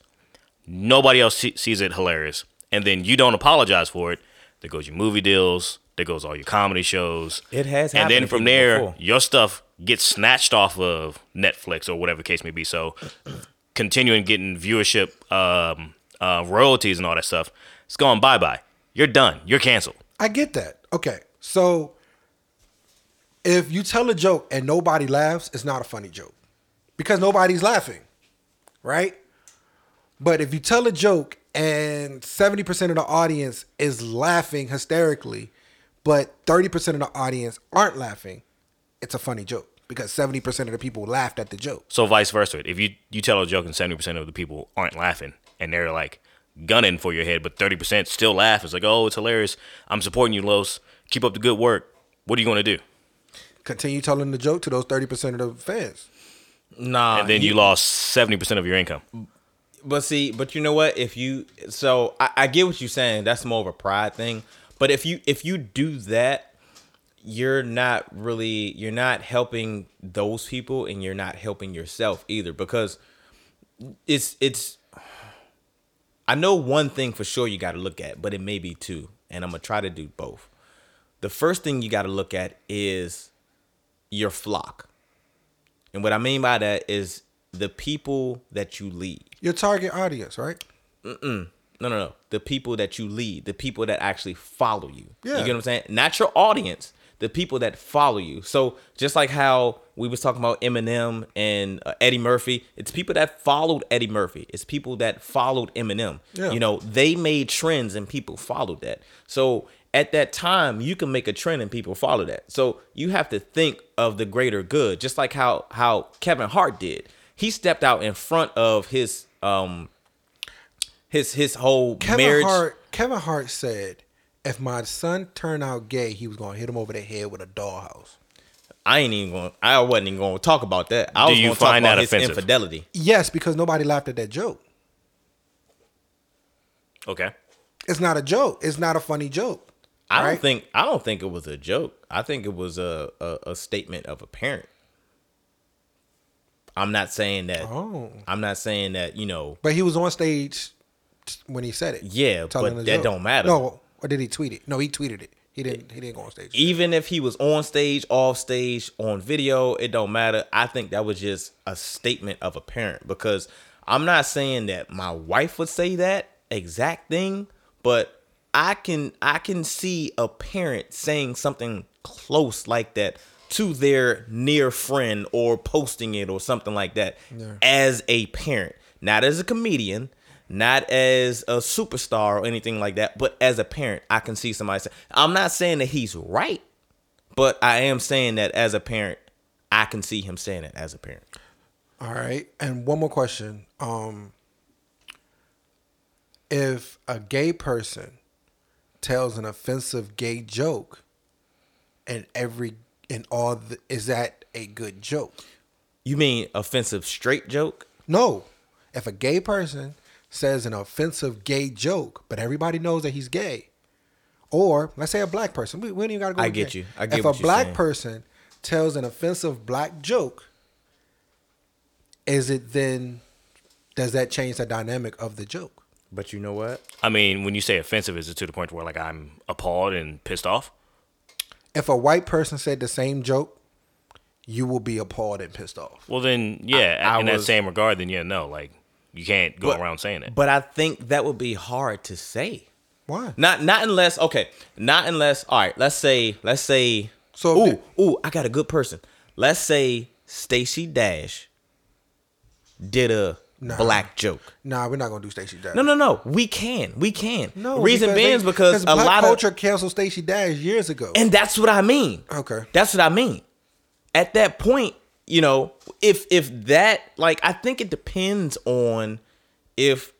Nobody else see, sees it hilarious, and then you don't apologize for it. There goes your movie deals. There goes all your comedy shows. It has And then from there, before. your stuff gets snatched off of Netflix or whatever case may be. So continuing getting viewership, um, uh, royalties, and all that stuff, it's gone bye bye. You're done. You're canceled. I get that. Okay. So if you tell a joke and nobody laughs, it's not a funny joke. Because nobody's laughing. Right? But if you tell a joke and 70% of the audience is laughing hysterically, but 30% of the audience aren't laughing, it's a funny joke. Because 70% of the people laughed at the joke. So vice versa. If you you tell a joke and seventy percent of the people aren't laughing and they're like gunning for your head, but thirty percent still laugh, it's like, oh, it's hilarious. I'm supporting you, Los. Keep up the good work. What are you gonna do? Continue telling the joke to those 30% of the fans. nah And then you lost seventy percent of your income. But see, but you know what? If you so I, I get what you're saying. That's more of a pride thing. But if you if you do that, you're not really you're not helping those people and you're not helping yourself either because it's it's I know one thing for sure you got to look at, but it may be two, and I'm gonna try to do both. The first thing you got to look at is your flock, and what I mean by that is the people that you lead. Your target audience, right? No, no, no. The people that you lead, the people that actually follow you. Yeah. You get what I'm saying? Not your audience, the people that follow you. So just like how we was talking about Eminem and uh, Eddie Murphy, it's people that followed Eddie Murphy. It's people that followed Eminem. Yeah. You know, they made trends and people followed that. So at that time, you can make a trend and people follow that. So you have to think of the greater good, just like how how Kevin Hart did. He stepped out in front of his um his his whole Kevin marriage. Hart. Kevin Hart said, if my son turned out gay, he was gonna hit him over the head with a dollhouse. I ain't even going. I wasn't even going to talk about that. I Do was you going to talk find about that his offensive? infidelity. Yes, because nobody laughed at that joke. Okay. It's not a joke. It's not a funny joke. I don't think. I don't think it was a joke. I think it was a a, a statement of a parent. I'm not saying that. Oh. I'm not saying that. You know. But he was on stage when he said it. Yeah, but that joke. don't matter. No, or did he tweet it? No, he tweeted it. He didn't. He didn't go on stage. Even if he was on stage, off stage, on video, it don't matter. I think that was just a statement of a parent because I'm not saying that my wife would say that exact thing, but I can I can see a parent saying something close like that to their near friend or posting it or something like that as a parent, not as a comedian, not as a superstar or anything like that, but as a parent, I can see somebody say, I'm not saying that he's right, but I am saying that as a parent, I can see him saying it as a parent. All right. And one more question. Um if a gay person tells an offensive gay joke and every and all the, is that a good joke? You mean offensive straight joke? No. If a gay person says an offensive gay joke, but everybody knows that he's gay, or let's say a black person, we, we don't even gotta go. I get gay. you. I get if what a black saying. person tells an offensive black joke, is it then? Does that change the dynamic of the joke? But you know what? I mean, when you say offensive, is it to the point where like I'm appalled and pissed off? If a white person said the same joke, you will be appalled and pissed off. Well, then yeah, I in that was- same regard, then yeah, no, like you can't go But- around saying it. But I think that would be hard to say. Why? Not not unless okay, not unless all right. Let's say let's say So ooh if ooh I got a good person. Let's say Stacey Dash did a Nah. black joke. Nah, we're not gonna do Stacey Dash. No no no, we can we can. no. reason being is they- because a black lot culture of canceled Stacey Dash years ago. and that's what I mean. Okay. That's what I mean. At that point, you know, if if that like I think it depends on if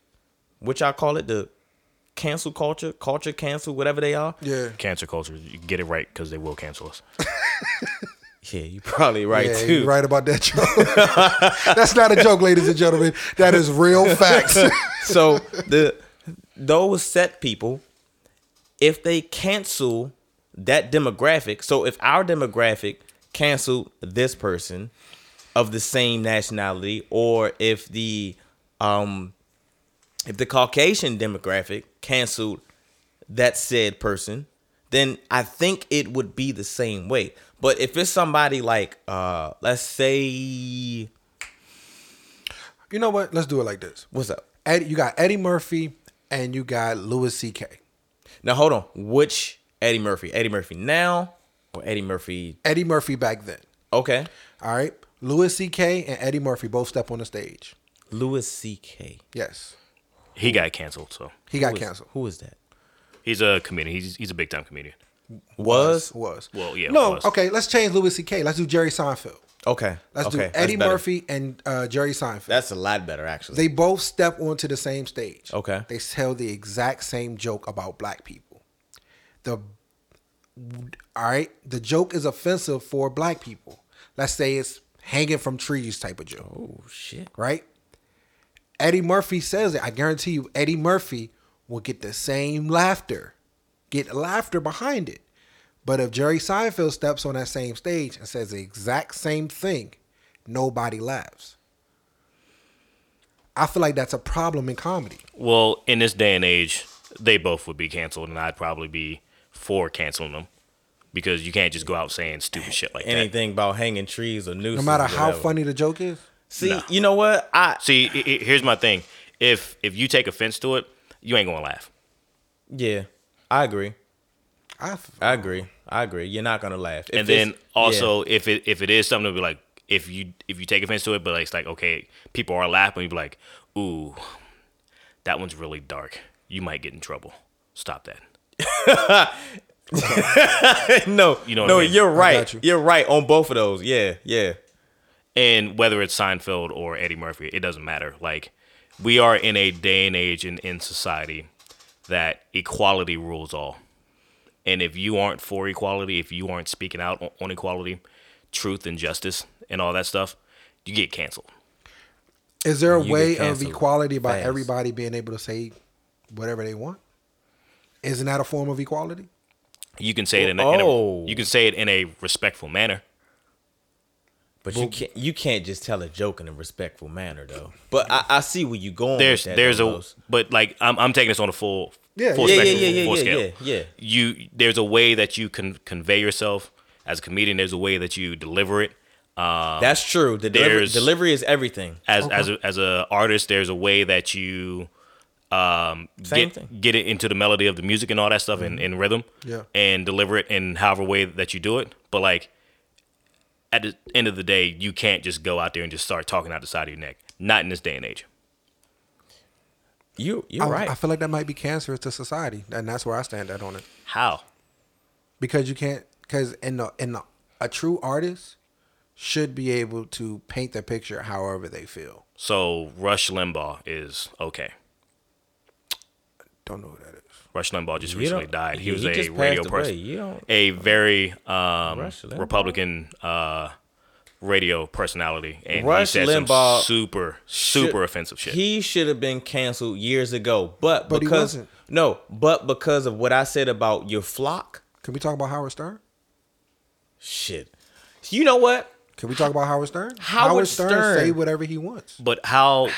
which I call it the cancel culture, culture cancel, whatever they are. yeah. Cancer culture, you get it right because they will cancel us. Yeah, you're probably right yeah, too. you're right about that joke. That's not a joke, ladies and gentlemen. That is real facts. so the those set people, if they cancel that demographic, so if our demographic canceled this person of the same nationality, or if the um if the Caucasian demographic canceled that said person, then I think it would be the same way. But if it's somebody like uh let's say you know what? Let's do it like this. what's up? Eddie, you got Eddie Murphy and you got Louis C.K. Now hold on. Which Eddie Murphy? Eddie Murphy now or Eddie Murphy? Eddie Murphy back then. Okay. All right. Louis C.K. and Eddie Murphy both step on the stage. Louis C.K. Yes. He got canceled, so He got Who is- canceled. Who is that? he's a comedian. He's he's a big time comedian. Was Was. Well, yeah, No, was. okay, let's change Louis C.K. Let's do Jerry Seinfeld. okay. Let's okay. do that's Eddie better. Murphy and uh, Jerry Seinfeld. That's a lot better, actually. they both step onto the same stage. Okay. They tell the exact same joke about black people. The all right, the joke is offensive for black people. Let's say it's hanging from trees type of joke, oh shit. right? Eddie Murphy says it. I guarantee you, Eddie Murphy will get the same laughter, get laughter behind it. But if Jerry Seinfeld steps on that same stage and says the exact same thing, nobody laughs. I feel like that's a problem in comedy. Well, in this day and age, they both would be canceled, and I'd probably be for canceling them because you can't just go out saying stupid shit like that. Anything about hanging trees or news. No matter how funny the joke is. See, Nah. you know what? I See, i- i- here's my thing: if if you take offense to it, you ain't gonna laugh. yeah, I agree. I, I agree. I agree. You're not gonna laugh. If and then it's- also, if it if it is something to be like, if you if you take offense to it, but like, it's like okay, people are laughing, you be like, ooh, that one's really dark. You might get in trouble. Stop that. yeah. no, You know what no, I mean? you're right. you. You. are right on both of those. Yeah, yeah. And whether it's Seinfeld or Eddie Murphy, it doesn't matter. Like we are in a day and age in, in society that equality rules all. And if you aren't for equality, if you aren't speaking out on, on equality, truth and justice and all that stuff, you get canceled. is there a You way of equality by fast. everybody being able to say whatever they want? Isn't that a form of equality? You can say it in a, in Oh. a you can oh. say it in a respectful manner. But you can't you can't just tell a joke in a respectful manner though. But I, I see where you're going. There's with that, there's though, a but like I'm I'm taking this on a full Yeah, full yeah, yeah, spectrum, yeah, yeah, full yeah, scale. yeah, yeah. You there's a way that you can convey yourself as a comedian. There's a way that you deliver it. Um, That's true. The delivery, delivery is everything. as as a, as a artist, there's a way that you um, Same get thing. Mm-hmm. get it into the melody of the music and all that stuff and, and rhythm, Yeah. and deliver it in however way that you do it. But like at the end of the day, you can't just go out there and just start talking out the side of your neck. Not in this day and age. You you're I, right. I feel like that might be cancerous to society, and that's where I stand at on it. How? Because you can't, because in the in the, a true artist should be able to paint the picture however they feel. So Rush Limbaugh is okay. Don't know who that is. Rush Limbaugh just You recently died. He he- was he a just radio passed away. person, You don't- a very um, Republican uh, radio personality, and Rush he said Limbaugh some super super should- offensive shit. He should have been canceled years ago. But, But he because wasn't. no, but because of what I said about your flock, Can we talk about Howard Stern? shit. You know what? Can we talk about Howard Stern? Howard Stern. say whatever he wants. but how?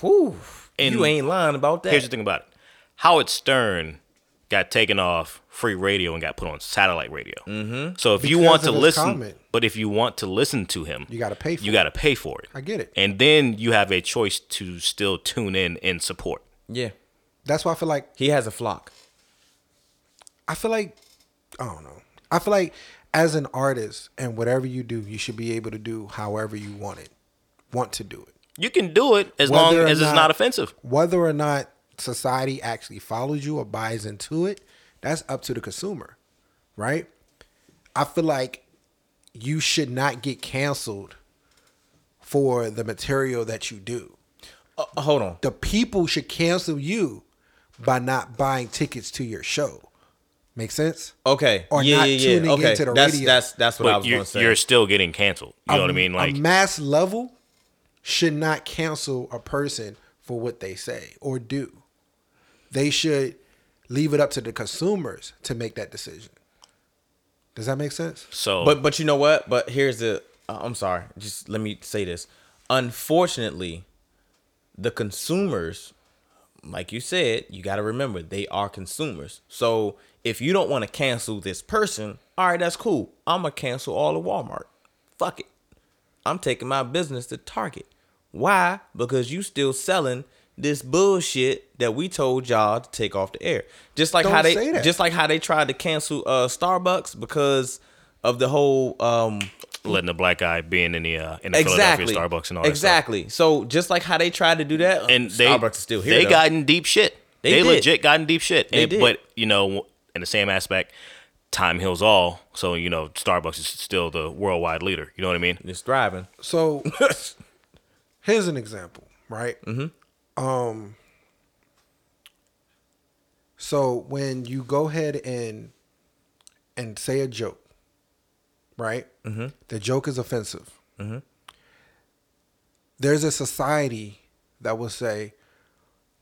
Whew, And you ain't lying about that. Here's the thing about it: Howard Stern got taken off free radio and got put on satellite radio. Mm-hmm. So if you want to listen, comment. but if you want to listen to him, You gotta pay for You it. got to pay for it. I get it. And then you have a choice to still tune in and support. yeah, That's why I feel like he has a flock. I feel like I don't know. I feel like as an artist and whatever you do, you should be able to do however you want it, want to do it. You can do it as Whether long or as it's not- not offensive. Whether or not society actually follows you or buys into it, that's up to the consumer, right? I feel like you should not get canceled for the material that you do. Uh, hold on. The people should cancel you by not buying tickets to your show. Make sense? Okay. Or yeah, not yeah, yeah. tuning okay. into the that's, radio. That's that's what I was you're, going to say. you're still getting canceled. You know what I mean? Like a mass level should not cancel a person for what they say or do. They should leave it up to the consumers to make that decision. Does that make sense? so. But but you know what? But here's the. uh, I'm sorry. Just let me say this. Unfortunately, the consumers, like you said, you got to remember they are consumers. So if you don't want to cancel this person, all right, that's cool. I'm gonna cancel all of Walmart. Fuck it. I'm taking my business to Target. Why? Because you still selling this bullshit that we told y'all to take off the air. Just like how Don't they just like how they tried to cancel uh Starbucks because of the whole um letting the black guy being in the uh, in the exactly Philadelphia Starbucks and all that stuff. exactly. So just like how they tried to do that, And they Starbucks is still here. they though. got in deep shit. They They, did. legit got in deep shit. They And- did. But you know, in the same aspect, time heals all. So you know, Starbucks is still the worldwide leader. You know what I mean? it's thriving. So here's an example, right? Mm-hmm. Um. So when you go ahead and and say a joke, right? Mm-hmm. The joke is offensive. Mm-hmm. There's a society that will say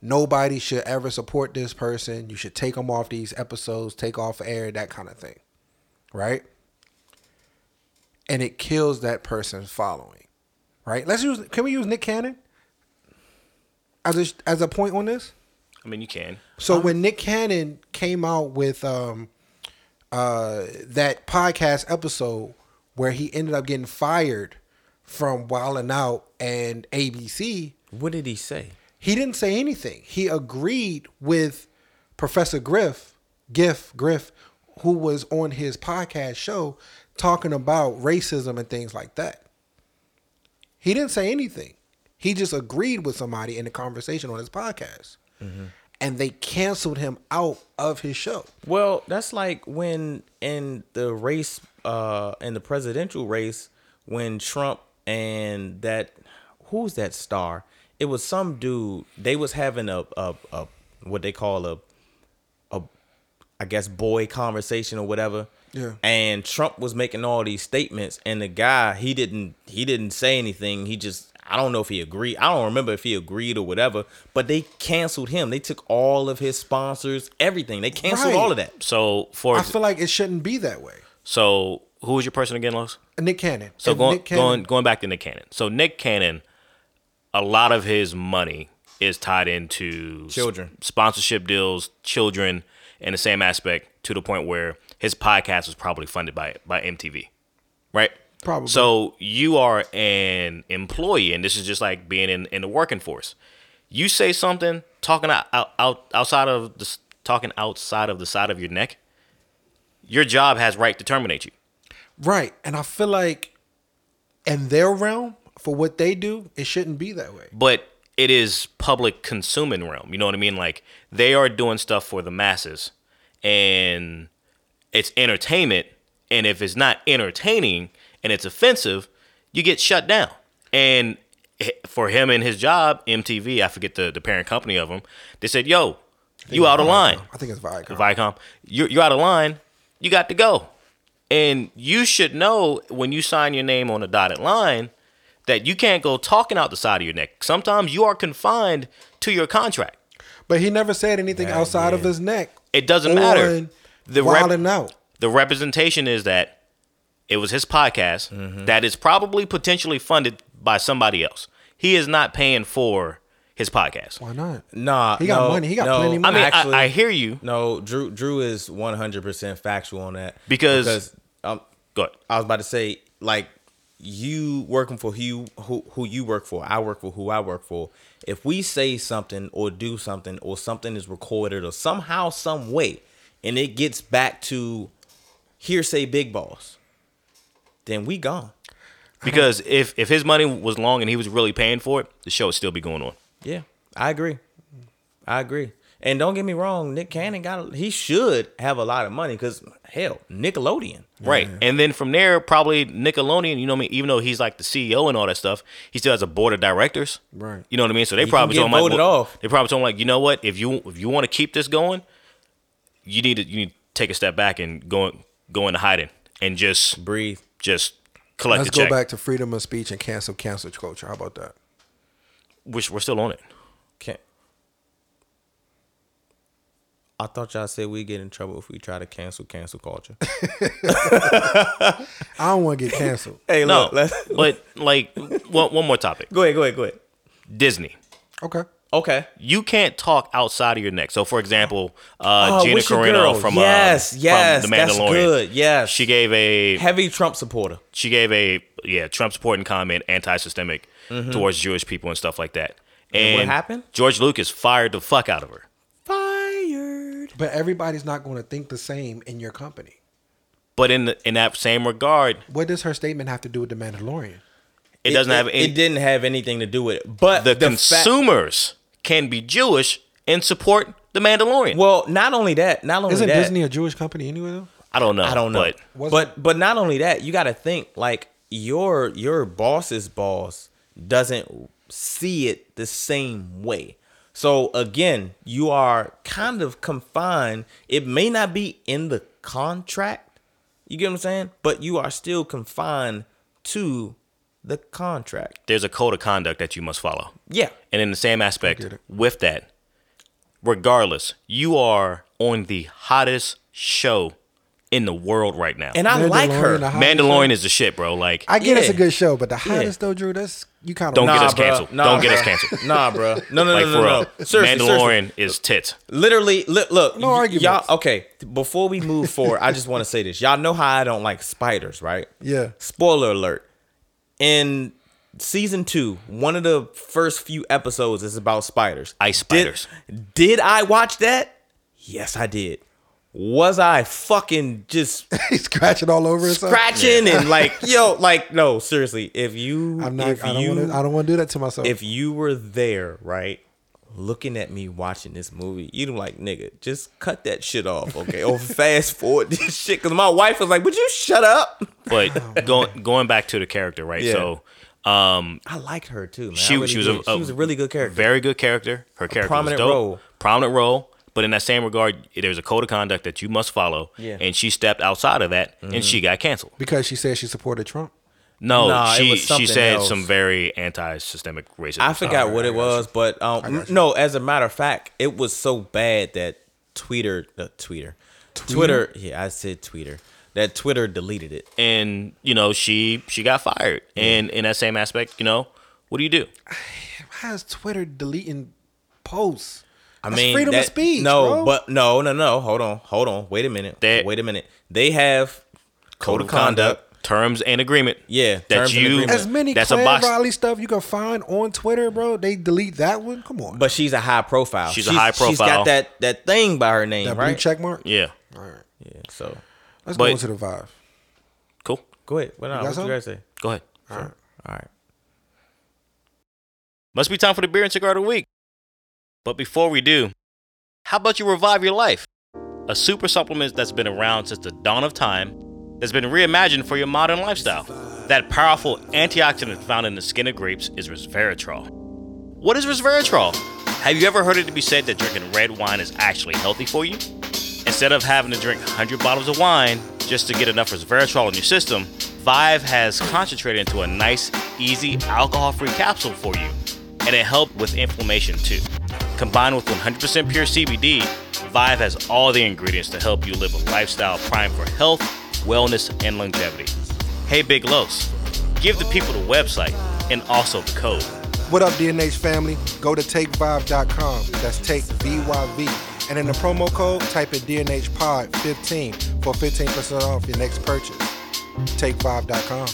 nobody should ever support this person. You should take them off these episodes, take off air, that kind of thing. right? And it kills that person's following, right? Let's use. Can we use Nick Cannon as a, as a point on this? I mean, you can. So when Nick Cannon came out with um uh that podcast episode where he ended up getting fired from Wildin' Out and ABC, What did he say? he didn't say anything. He agreed with Professor Griff, Giff, Griff, who was on his podcast show talking about racism and things like that. He didn't say anything. He just agreed with somebody in the conversation on his podcast. And they canceled him out of his show. Well, that's like when in the race, uh, in the presidential race, when Trump and that who's that star? It was some dude. They was having a a, a what they call a a I guess boy conversation or whatever. Yeah. And Trump was making all these statements, and the guy he didn't he didn't say anything. He just I don't know if he agreed. I don't remember if he agreed or whatever. But they canceled him. They took all of his sponsors, everything. They canceled Right. all of that. So for I feel like it shouldn't be that way. so who was your person again, Los? Nick Cannon. So If going Nick Cannon- going going back to Nick Cannon. So Nick Cannon, a lot of his money is tied into s- Children. sponsorship deals, children, and the same aspect to the point where his podcast was probably funded by by MTV, right? Probably. So you are an employee, and this is just like being in, in the working force. You say something talking out, out, out outside of the talking outside of the side of your neck. Your job has right to terminate you. Right. And I feel like in their realm, for what they do, it shouldn't be that way. but it is public consuming realm. You know what I mean? Like they are doing stuff for the masses, and it's entertainment. And if it's not entertaining and it's offensive, you get shut down. And for him and his job, MTV, I forget the, the parent company of him, they said, "Yo, you out of line, I think it's Viacom. Viacom. You're you're out of line. You got to go." And you should know when you sign your name on a dotted line that you can't go talking out the side of your neck. Sometimes you are confined to your contract. But he never said anything outside of his neck. It doesn't matter. The rep- Wildin' Out. The representation is that it was his podcast Mm-hmm. that is probably potentially funded by somebody else. He is not paying for his podcast. Why not? Nah, He got no, money. He got no. plenty of I money. mean, Actually- I, I hear you. No, Drew Drew is one hundred percent factual on that Because- because um, Go ahead. I was about to say like you working for who you who, who you work for, I work for who I work for. If we say something or do something or something is recorded or somehow some way, and it gets back to hearsay big boss, then we gone. Because if if his money was long and he was really paying for it, the show would still be going on. Yeah, I agree. I agree. And don't get me wrong, Nick Cannon got he should have a lot of money because hell, Nickelodeon. Right. And then from there, probably Nickelodeon, you know what I mean? Even though he's like the CEO and all that stuff, he still has a board of directors. Right. You know what I mean? So they He probably told him like, well- off. they probably told him like, you know what? If you if you want to keep this going, you need to you need to take a step back and go go into hiding and just Breathe. Just collect Let's the go check. back to freedom of speech and cancel cancel culture. How about that? Which we're still on it. Can't. I thought y'all said we get in trouble if we try to cancel cancel culture. I don't want to get canceled. hey, No, look, let's, but like one one more topic. go ahead, go ahead, go ahead. Disney. Okay. Okay. You can't talk outside of your neck. So, for example, uh, Oh, Gina what's your Carano from yes, uh, yes, from The that's Mandalorian. good. Yes, She gave a heavy Trump supporter. she gave a yeah Trump supporting comment, anti-systemic Mm-hmm. towards Jewish people and stuff like that. And what happened? George Lucas fired the fuck out of her. Fired. But everybody's not going to think the same in your company. But in the, in that same regard, What does her statement have to do with the Mandalorian? it, doesn't have It, didn't have anything to do with it. But the, the, fa- consumers can be Jewish and support the Mandalorian. well, not only that, not only Isn't that. Disney a Jewish company anyway though? I don't know. I don't know. But But but not only that, you got to think like your your boss's boss doesn't see it the same way. So again, you are kind of confined. It may not be in the contract. You get what I'm saying? But you are still confined to the contract. there's a code of conduct that you must follow. Yeah. And in the same aspect with that, regardless, you are on the hottest show in the world right now. And I like her. Mandalorian, the hottest Mandalorian show. is the shit, bro. Like, I get it's a good show, but the hottest though, Drew, that's you kind of Don't get us bruh. canceled. Don't get us canceled. Nah, bro. No, no, like no, for no, real. no. Seriously, Mandalorian seriously. is tits. Literally, li- look. No y- arguments. Y'all, okay, before we move forward, I just want to say this. Y'all know how I don't like spiders, right? Yeah. Spoiler alert. In season two, one of the first few episodes is about spiders. Ice spiders. Did, I watch that? Yes, I did. Was I fucking just scratching all over himself. scratching and like, yo, like, no, seriously. If you, I'm not. if I don't you, want to. I don't want to do that to myself. if you were there, right, looking at me watching this movie, you'd be like, nigga, just cut that shit off, okay? or fast forward this shit. Because my wife was like, would you shut up? But going going back to the character, right? Yeah. So, um, I liked her too, man. She really she was did. a, she was a really good character. Very good character. Her character prominent was dope. role. Prominent role. But in that same regard, there's a code of conduct that you must follow. Yeah. And she stepped outside of that, and she got canceled. because she said she supported Trump. No, Nah, she she said else. some very anti-systemic racism. I stuff. forgot what it was, but um, no. As a matter of fact, it was so bad that Twitter, uh, Twitter, Twitter. Yeah, I said Twitter. That Twitter deleted it. and you know she she got fired. And in that same aspect, you know, what do you do? Why is Twitter deleting posts? I That's mean, freedom that- of speech. No, bro. but no, no, no. Hold on, hold on. Wait a minute. They- Wait a minute. They have code, of conduct. Terms and agreement. Yeah, that terms you agreement. as many that's a Clan box. Riley stuff you can find on Twitter, bro. They delete that one. Come on, But she's a high profile. She's a high profile. She's got that that thing by her name, that blue check mark. Yeah, All right, Yeah. So let's But- go into the vibe. cool. go ahead. What, no, got what you guys say? Go ahead. All right. All right. Must be time for the beer and cigar of the week. But before we do, how about you revive your life? A super supplement that's been around since the dawn of time, that's been reimagined for your modern lifestyle. That powerful antioxidant found in the skin of grapes is resveratrol. What is resveratrol? Have you ever heard it to be said that drinking red wine is actually healthy for you? Instead of having to drink 100 bottles of wine just to get enough resveratrol in your system, Vyv has concentrated into a nice, easy, alcohol-free capsule for you, and it helped with inflammation too. Combined with 100% pure CBD, Vyv has all the ingredients to help you live a lifestyle primed for health, wellness, and longevity. Hey, Big Los, give the people the website and also the code. What up, DNH family? Go to takevyv.com. That's take V-Y-V. And in the promo code, type in DNH Pod 15 for 15% off your next purchase. Takevyv.com.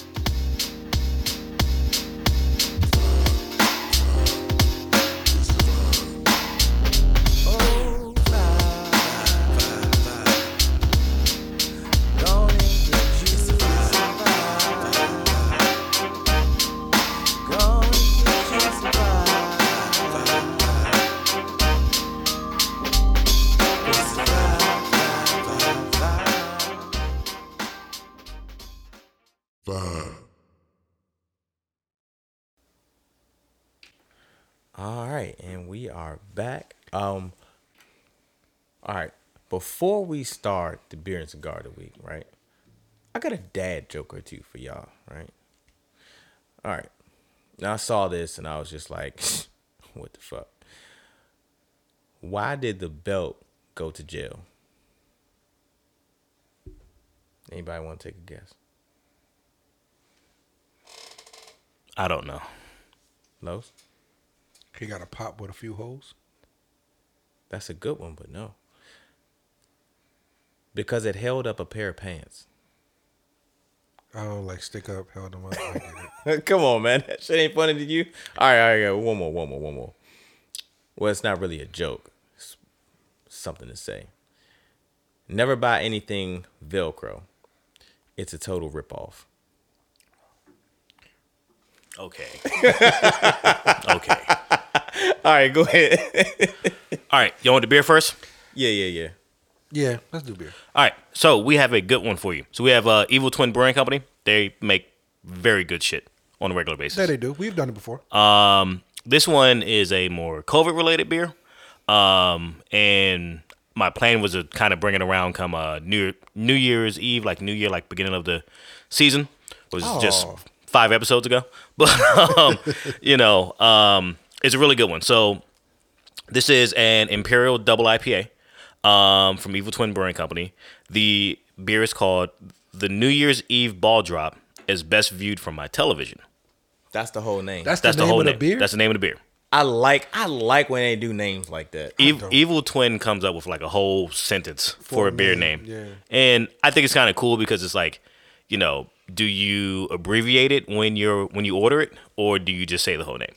Before we start the beer and cigar of the week, right? I got a dad joke or two for y'all, right? All right. Now I saw this and I was just like, what the fuck? Why did the belt go to jail? Anybody want to take a guess? I don't know. Los? He got a pop with a few holes. That's a good one, but no. Because it held up a pair of pants. Oh, like stick up, held them up. I get it. Come on, man. That shit ain't funny to you. All right, all right, all right. One more, one more, one more. Well, it's not really a joke. It's something to say. Never buy anything Velcro. It's a total ripoff. Okay. okay. All right, go ahead. All right. You want the beer first? yeah, yeah, yeah. Yeah, let's do beer. All right, so we have a good one for you. So we have uh, Evil Twin Brewing Company. They make very good shit on a regular basis. There they do. We've done it before. Um, this one is a more COVID related beer. Um, and my plan was to kind of bring it around come uh New New Year's Eve, like New Year, like beginning of the season. It was just Oh. five episodes ago, but um, you know, um, it's a really good one. So this is an Imperial Double IPA um, from Evil Twin Brewing Company. The beer is called the New Year's Eve Ball Drop is best viewed from my television. That's the whole name. That's, That's the, the, name whole of the name. beer. That's the name of the beer. I like I like when they do names like that. Ev- Evil Twin comes up with like a whole sentence for, a a beer name, name. yeah. And I think it's kind of cool because it's like, you know, do you abbreviate it when you're when you order it or do you just say the whole name?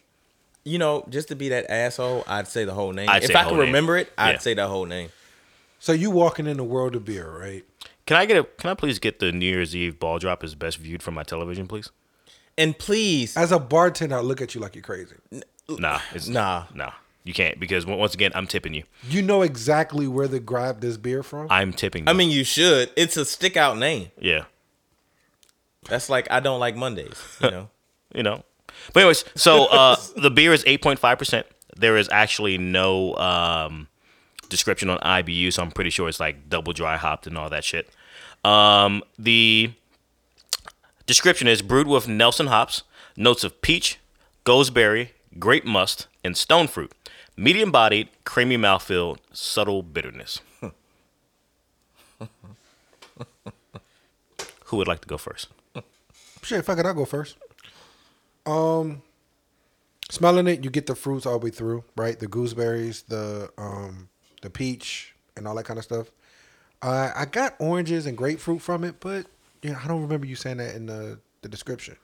You know, just to be that asshole, I'd say the whole name. I'd if say the I could whole name. remember it, I'd Yeah. say the whole name. So you walking in the world of beer, right? Can I get a can I please get the New Year's Eve ball drop as best viewed from my television, please? And please, As a bartender, I look at you like you're crazy. Nah, it's Nah. nah. You can't because once again, I'm tipping you. You know exactly where to grab this beer from. I'm tipping you. I mean, you should. It's a stick out name. yeah. That's like I don't like Mondays. You know. you know. But anyways, so uh, the beer is eight point five percent. There is actually no um, description on IBU, so I'm pretty sure it's like double dry hopped and all that shit. Um, the description is brewed with Nelson hops, notes of peach, gooseberry, grape must, and stone fruit. Medium bodied, creamy mouthfeel, subtle bitterness. Who would like to go first? Shit, fuck it, I'll go first. Um, smelling it, you get the fruits all the way through, right? The gooseberries, the um, the peach, and all that kind of stuff. Uh, I got oranges and grapefruit from it, but yeah, I don't remember you saying that in the the description.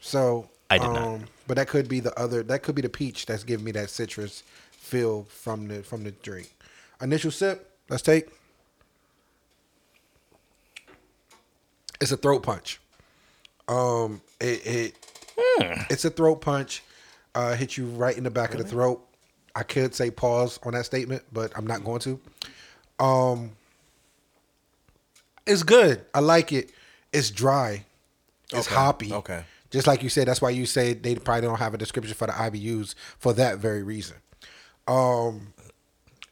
So I did not. um, But that could be the other. That could be the peach that's giving me that citrus feel from the from the drink. Initial sip. Let's take. It's a throat punch. Um, it, it it's a throat punch. Uh, hit you right in the back of the throat. I could say pause on that statement, but I'm not going to. Um, it's good. I like it. It's dry. It's Okay, hoppy. okay. Just like you said, that's why you say they probably don't have a description for the IBUs for that very reason. Um,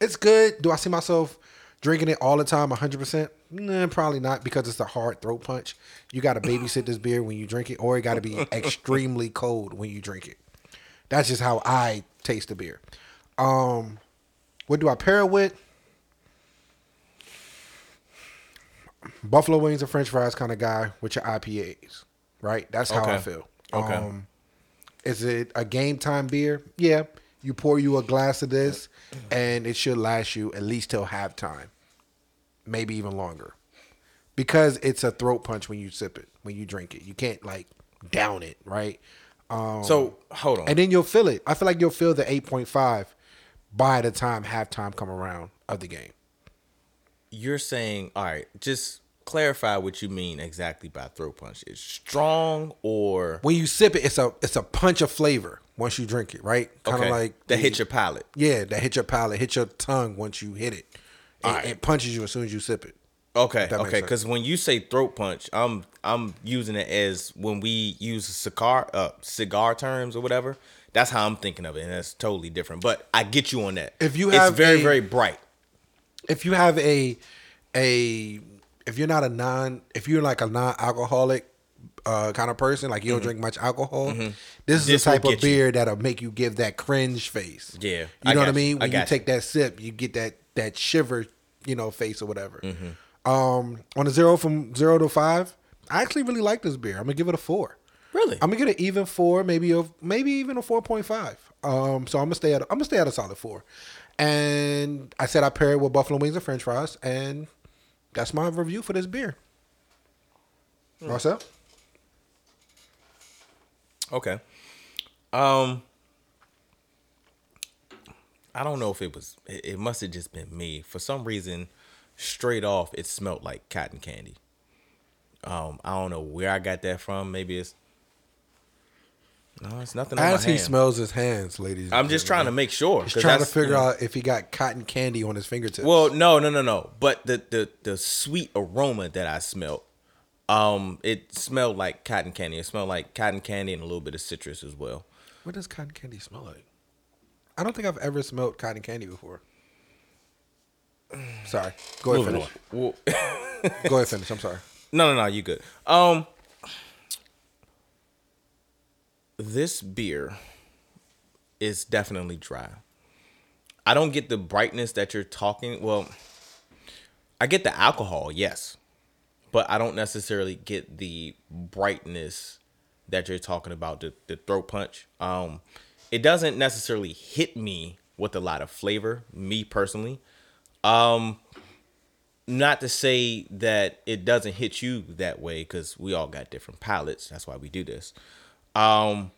it's good. Do I see myself drinking it all the time, 100%? Nah, probably not because it's a hard throat punch. You got to babysit this beer when you drink it, or it got to be extremely cold when you drink it. That's just how I taste the beer. Um, what do I pair it with? Buffalo wings and French fries kind of guy with your IPAs, right? That's how I feel. Okay. Um, is it a game time beer? Yeah. You pour you a glass of this, and it should last you at least till halftime, maybe even longer, because it's a throat punch when you sip it, when you drink it. You can't like down it, right? Um, So hold on. and then you'll feel it. I feel like you'll feel the eight point five by the time halftime come around of the game. You're saying, all right, just clarify what you mean exactly by throat punch. It's strong or When you sip it, it's a it's a punch of flavor once you drink it, right? Kind of okay, like that the- hit your palate. Yeah, that hit your palate, hit your tongue once you hit it. It, Alright. it punches you as soon as you sip it. Okay, okay. Because when you say throat punch, I'm I'm using it as when we use cigar uh cigar terms or whatever. That's how I'm thinking of it, and that's totally different. But I get you on that. If you it's very a- very bright. If you have a a if you're not a non if you're like a non-alcoholic uh, kind of person, like you don't drink much alcohol, this is Mm-hmm. This the type of get you. beer that'll make you give that cringe face. Yeah, you I know what I you. mean. I When you got you. take that sip, you get that that shiver, you know, face or whatever. Mm-hmm. Um, on a zero from zero to five, I actually really like this beer. I'm gonna give it a four. Really? I'm gonna get an even four, maybe a maybe even a four point five. Um, so I'm gonna stay at I'm gonna stay at a solid four. And I said I pair it with buffalo wings and French fries, and that's my review for this beer. Marcel, Okay. Um I don't know if it was it, it must have just been me. For some reason, straight off it smelled like cotton candy. Um, I don't know where I got that from. Maybe it's No, it's nothing on as he hand. smells his hands, ladies. I'm just trying to make sure. He's trying to figure out if he got cotton candy on his fingertips. Well, no, no, no, no. But the the the sweet aroma that I smelled, um, it smelled like cotton candy. It smelled like cotton candy and a little bit of citrus as well. what does cotton candy smell like? I don't think I've ever smelled cotton candy before. Sorry. Go ahead, Moving finish. Go ahead, finish. I'm sorry. No, no, no, you good. Um this beer is definitely dry. I don't get the brightness that you're talking. Well, I get the alcohol, yes. but I don't necessarily get the brightness that you're talking about, the, the throat punch. Um, it doesn't necessarily hit me with a lot of flavor, me personally. Um, not to say that it doesn't hit you that way, because we all got different palates. That's why we do this. Um,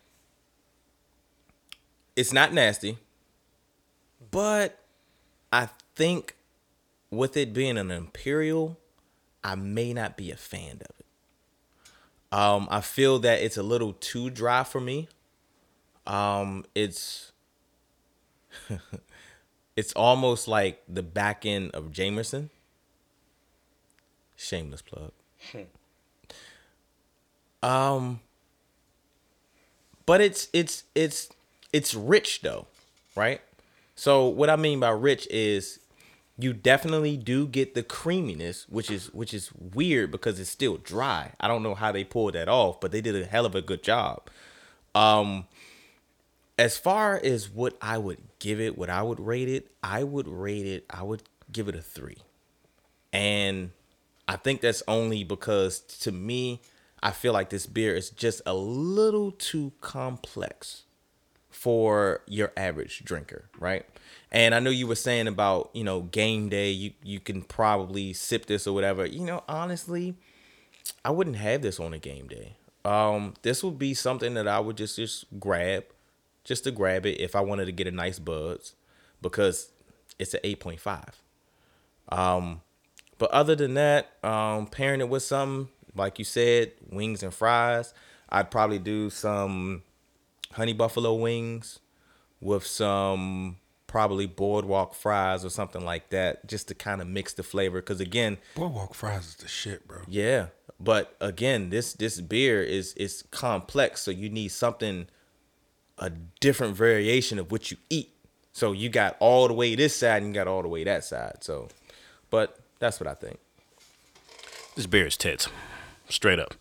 it's not nasty, but I think with it being an imperial, I may not be a fan of it. Um, I feel that it's a little too dry for me. Um, it's it's almost like the back end of Jameson. Shameless plug. um, but it's it's it's it's rich though, right? So what I mean by rich is you definitely do get the creaminess, which is which is weird because it's still dry. I don't know how they pulled that off, but they did a hell of a good job. Um as far as what I would give it, what I would rate it, I would rate it, I would give it a 3. And I think that's only because to me, I feel like this beer is just a little too complex for your average drinker, right? And I know you were saying about, you know, game day, you you can probably sip this or whatever. You know, honestly, I wouldn't have this on a game day. Um, this would be something that I would just just grab, just to grab it if I wanted to get a nice buzz, because it's an eight point five. Um, but other than that, um, pairing it with some like you said, wings and fries, I'd probably do some honey buffalo wings with some probably boardwalk fries or something like that, just to kind of mix the flavor. Because again, Boardwalk fries is the shit, bro. yeah, but again, this this beer is is complex, so you need something a different variation of what you eat. So you got all the way this side and you got all the way that side. So, but that's what I think. This beer is tits. Straight up.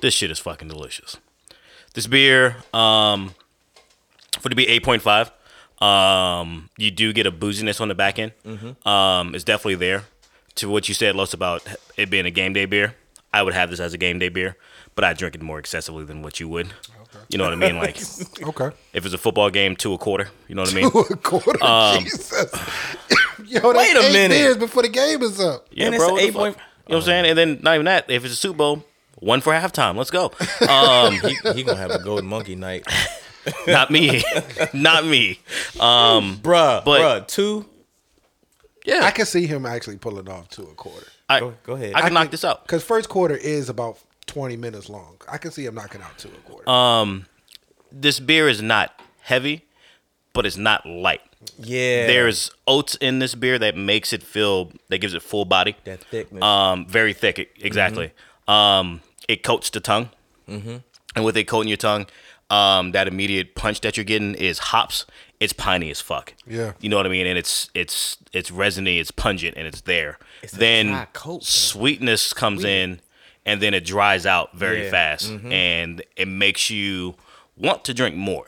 This shit is fucking delicious. This beer, um, for it to be 8.5, um, you do get a booziness on the back end. Um, it's definitely there. To what you said, Los, about it being a game day beer, I would have this as a game day beer, but I drink it more excessively than what you would. You know what I mean? Like, Okay. if it's a football game, two a quarter. You know what I mean? Two a quarter. Um, Jesus. Yo, that's Wait a eight minute. beers before the game is up. Yeah, And bro. an what eight point- fuck? You know what I'm saying? And then not even that. If it's a Super Bowl, one for halftime. Let's go. Um, He, he gonna have a golden monkey night, not me, not me. Um, bruh. But- bruh, two. yeah, I can see him actually pulling off to a quarter. I, Go, go ahead. I can I knock can- this out. Because first quarter is about 20 minutes long. I can see him knocking out to a quarter. Um, this beer is not heavy, but it's not light. yeah, There's oats in this beer that makes it feel that gives it full body. that thickness. Um, very thick, exactly. Um, it coats the tongue, mm-hmm. and with it coating your tongue, um, that immediate punch that you're getting is hops. It's piney as fuck. Yeah. you know what I mean, and it's it's it's resiny, it's pungent, and it's there. It's then dry coat, sweetness comes in, and then it dries out very Yeah. fast, and it makes you want to drink more.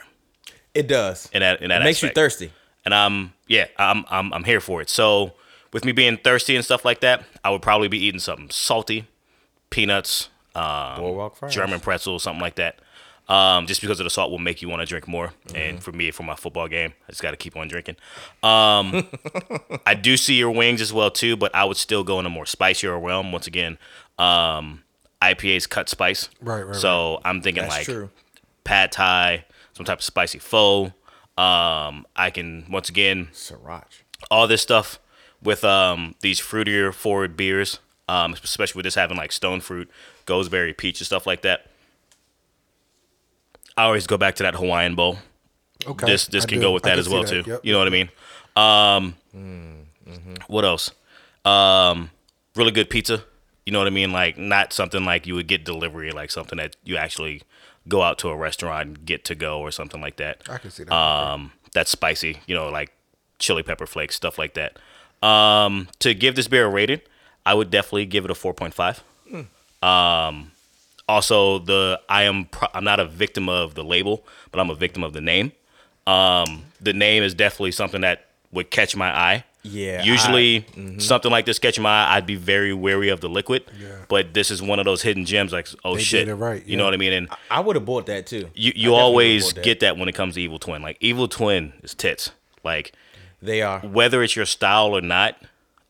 It does. In that in that it makes you thirsty. and I'm yeah, I'm I'm I'm here for it. So with me being thirsty and stuff like that, I would probably be eating something salty, peanuts, um, German pretzel, something like that. Um, just because of the salt will make you want to drink more. Mm-hmm. And for me, for my football game, I just got to keep on drinking. Um, I do see your wings as well too, but I would still go in a more spicier realm. Once again, um, IPAs cut spice. Right, right, So I'm thinking That's like true. pad thai, some type of spicy pho. Um, I can once again Sriracha. all this stuff with um these fruitier forward beers, um, especially with this having like stone fruit, gooseberry, peach, and stuff like that. I always go back to that Hawaiian bowl. Okay. This this I can do. go with that as well that. too. Yep. You know what I mean? Um, what else? Um, really good pizza. You know what I mean? Like not something like you would get delivery, like something that you actually go out to a restaurant and get to go or something like that. I can see that. Um, that's spicy. You know, like chili pepper flakes, stuff like that. Um, to give this beer a rating, I would definitely give it a four point five. Um, also, the I am pro- I'm not a victim of the label, but I'm a victim of the name. Um, the name is definitely something that would catch my eye. Yeah, Usually, I- mm-hmm. something like this catching my eye, I'd be very wary of the liquid. Yeah. But this is one of those hidden gems. Like, oh They shit, did it right, You know what I mean? And I would have bought that too. you you definitely always that. get that when it comes to Evil Twin. Like Evil Twin is tits. Like They are. whether it's your style or not,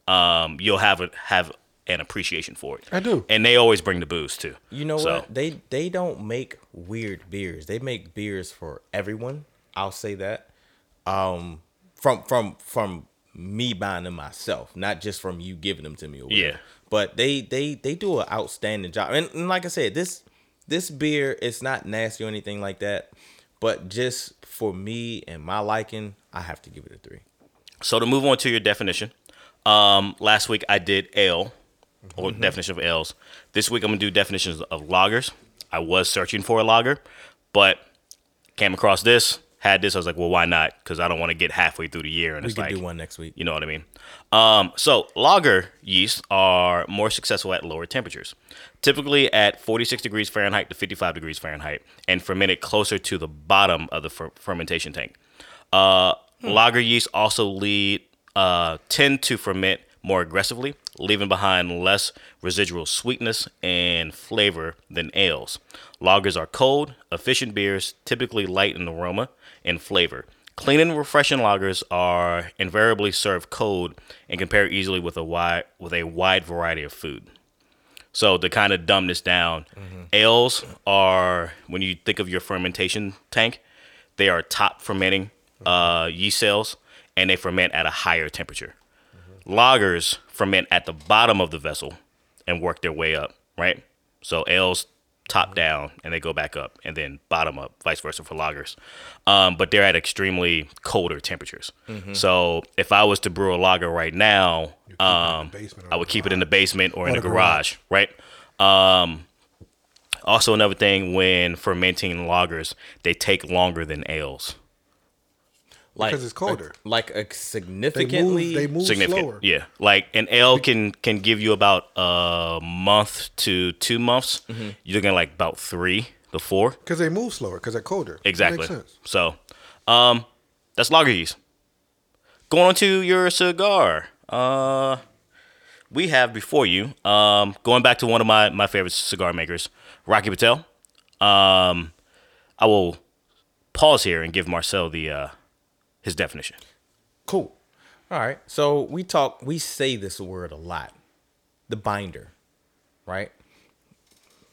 um, you'll have a, have an appreciation for it. I do. And they always bring the booze too. You know So, what? They they don't make weird beers. They make beers for everyone. I'll say that. Um, from from from me buying them myself, not just from you giving them to me. Or whatever. Yeah. But they they they do an outstanding job. And, and like I said, this this beer it's not nasty or anything like that. But just for me and my liking, I have to give it a three. So to move on to your definition, um, last week I did ale or definition of ales. This week I'm gonna do definitions of lagers. I was searching for a lager, but came across this, had this. I was like, well, why not? Because I don't want to get halfway through the year and We it's like do one next week. You know what I mean? Um, so lager yeasts are more successful at lower temperatures, typically at 46 degrees Fahrenheit to 55 degrees Fahrenheit, and fermented closer to the bottom of the fer- fermentation tank. Uh, Lager yeast also lead uh, tend to ferment more aggressively, leaving behind less residual sweetness and flavor than ales. Lagers are cold, efficient beers, typically light in aroma and flavor. Clean and refreshing lagers are invariably served cold and pair easily with a wide with a wide variety of food. So to kind of dumb this down, mm-hmm. ales are when you think of your fermentation tank, they are top fermenting mm-hmm. uh, yeast cells, and they ferment at a higher temperature. Mm-hmm. Lagers ferment at the bottom of the vessel and work their way up, right? So ales top down and they go back up, and then bottom up, vice versa for lagers. Um, but they're at extremely colder temperatures. So if I was to brew a lager right now, um, I would keep it in the basement or in Or the the garage, right? Um, also, another thing when fermenting lagers, they take longer than ales. Like Because it's colder. like a They significantly. move. They move significant. slower. Yeah, like an L can can give you about a month to two months. Mm-hmm. You're looking at like about three to four. Because they move slower. Because they're colder. Exactly. Makes sense. So, um, that's lager yeast. Going on to your cigar. Uh, we have before you. Um, going back to one of my my favorite cigar makers, Rocky Patel. Um, I will pause here and give Marcel the uh his definition. Cool. All right. So we talk, we say this word a lot the binder, right?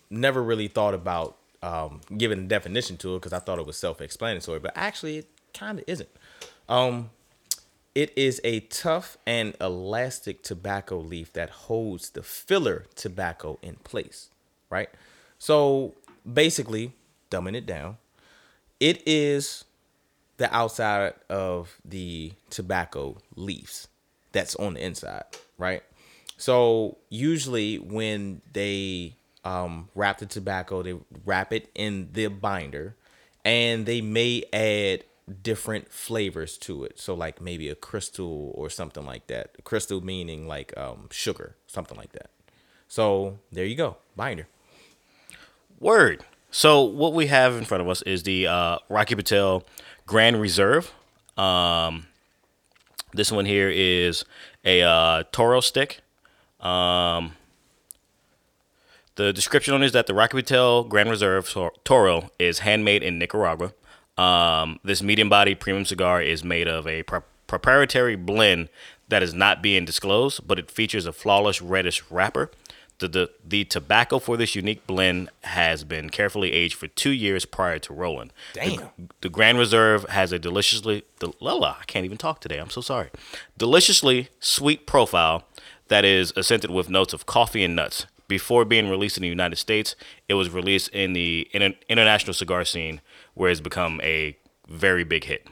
Never really thought about um, giving a definition to it because I thought it was self explanatory, but actually, it kind of isn't. Um, it is a tough and elastic tobacco leaf that holds the filler tobacco in place, right? So basically, dumbing it down, it is the outside of the tobacco leaves that's on the inside, right? So usually when they um, wrap the tobacco, they wrap it in the binder, and they may add different flavors to it. So like maybe a crystal or something like that. Crystal meaning like um, sugar, something like that. So there you go, binder. Word. So what we have in front of us is the uh, Rocky Patel Grand Reserve. Um, this one here is a uh, Toro stick. Um, the description on it is that the Rocky Patel Grand Reserve Toro is handmade in Nicaragua. Um, this medium body premium cigar is made of a pro- proprietary blend that is not being disclosed, but it features a flawless reddish wrapper. The, the, the tobacco for this unique blend has been carefully aged for two years prior to rolling. The- Damn. The, Grand Reserve has a deliciously, del- Lala, I can't even talk today. I'm so sorry. Deliciously sweet profile that is scented with notes of coffee and nuts. Before being released in the United States, it was released in the inter- international cigar scene, where it's become a very big hit.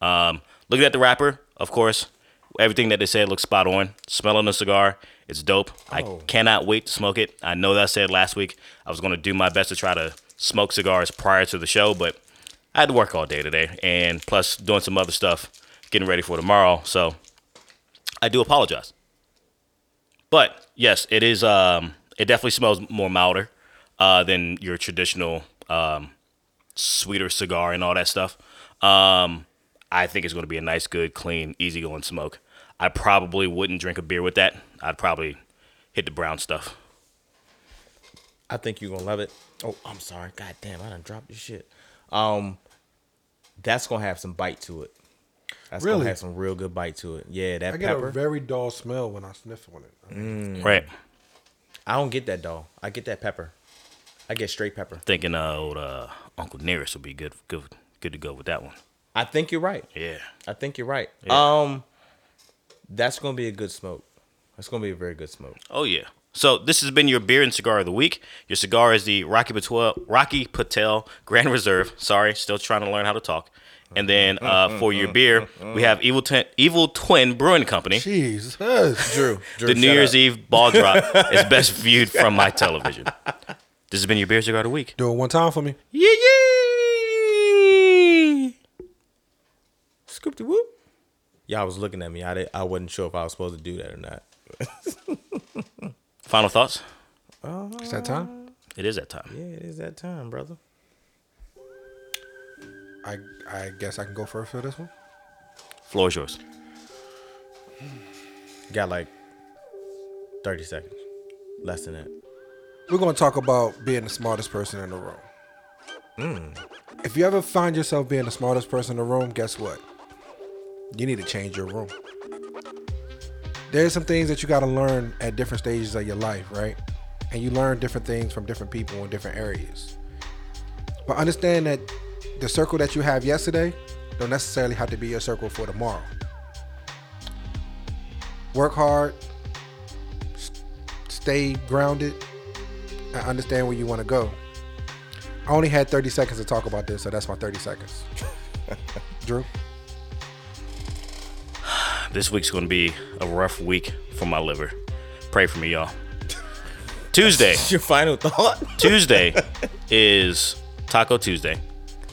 Um, looking at the wrapper, of course, everything that they said looks spot on. Smelling the cigar, it's dope. I Oh. cannot wait to smoke it. I know that I said last week I was going to do my best to try to smoke cigars prior to the show, but I had to work all day today, and plus doing some other stuff, getting ready for tomorrow. So I do apologize. But yes, it is. Um, it definitely smells more milder uh, than your traditional um, sweeter cigar and all that stuff. Um, I think it's going to be a nice, good, clean, easygoing smoke. I probably wouldn't drink a beer with that. I'd probably hit the brown stuff. I think you're gonna love it. Oh, I'm sorry. God damn, I done dropped your shit. Um, that's gonna have some bite to it. That's Really? gonna have some real good bite to it. Yeah, that I get pepper. a very dull smell when I sniff on it. Mm. Right. I don't get that though. I get that pepper. I get straight pepper. Thinking uh, old uh, Uncle Nearest would be good, good, good to go with that one. I think you're right. Yeah. I think you're right. Yeah. Um, that's gonna be a good smoke. That's gonna be a very good smoke. Oh yeah. So this has been your beer and cigar of the week. Your cigar is the Rocky Patel, Rocky Patel Grand Reserve. Sorry, still trying to learn how to talk. And then uh, for your beer, we have Evil Twin, Evil Twin Brewing Company. Jesus. Drew, Drew The New Year's up. Eve ball drop is best viewed from my television. This has been your beer cigar of the week. Do it one time for me. Yeah, yeah. Scoop de whoop. Y'all was looking at me. I did, I wasn't sure if I was supposed to do that or not. Final thoughts? It's that time. Uh-huh. It is that time. Yeah, it is that time, brother. I I guess I can go first for this one. Floor is yours. Got like thirty seconds. Less than that. We're going to talk about being the smartest person in the room. Hmm. If you ever find yourself being the smartest person in the room, guess what? You need to change your room. There's some things that you got to learn at different stages of your life, right? And you learn different things from different people in different areas. But understand that the circle that you have yesterday don't necessarily have to be your circle for tomorrow. Work hard, stay grounded, and understand where you want to go. I only had 30 seconds to talk about this, so that's my 30 seconds. Drew? This week's going to be a rough week for my liver. Pray for me, y'all. Tuesday. Your final thought? Tuesday is Taco Tuesday.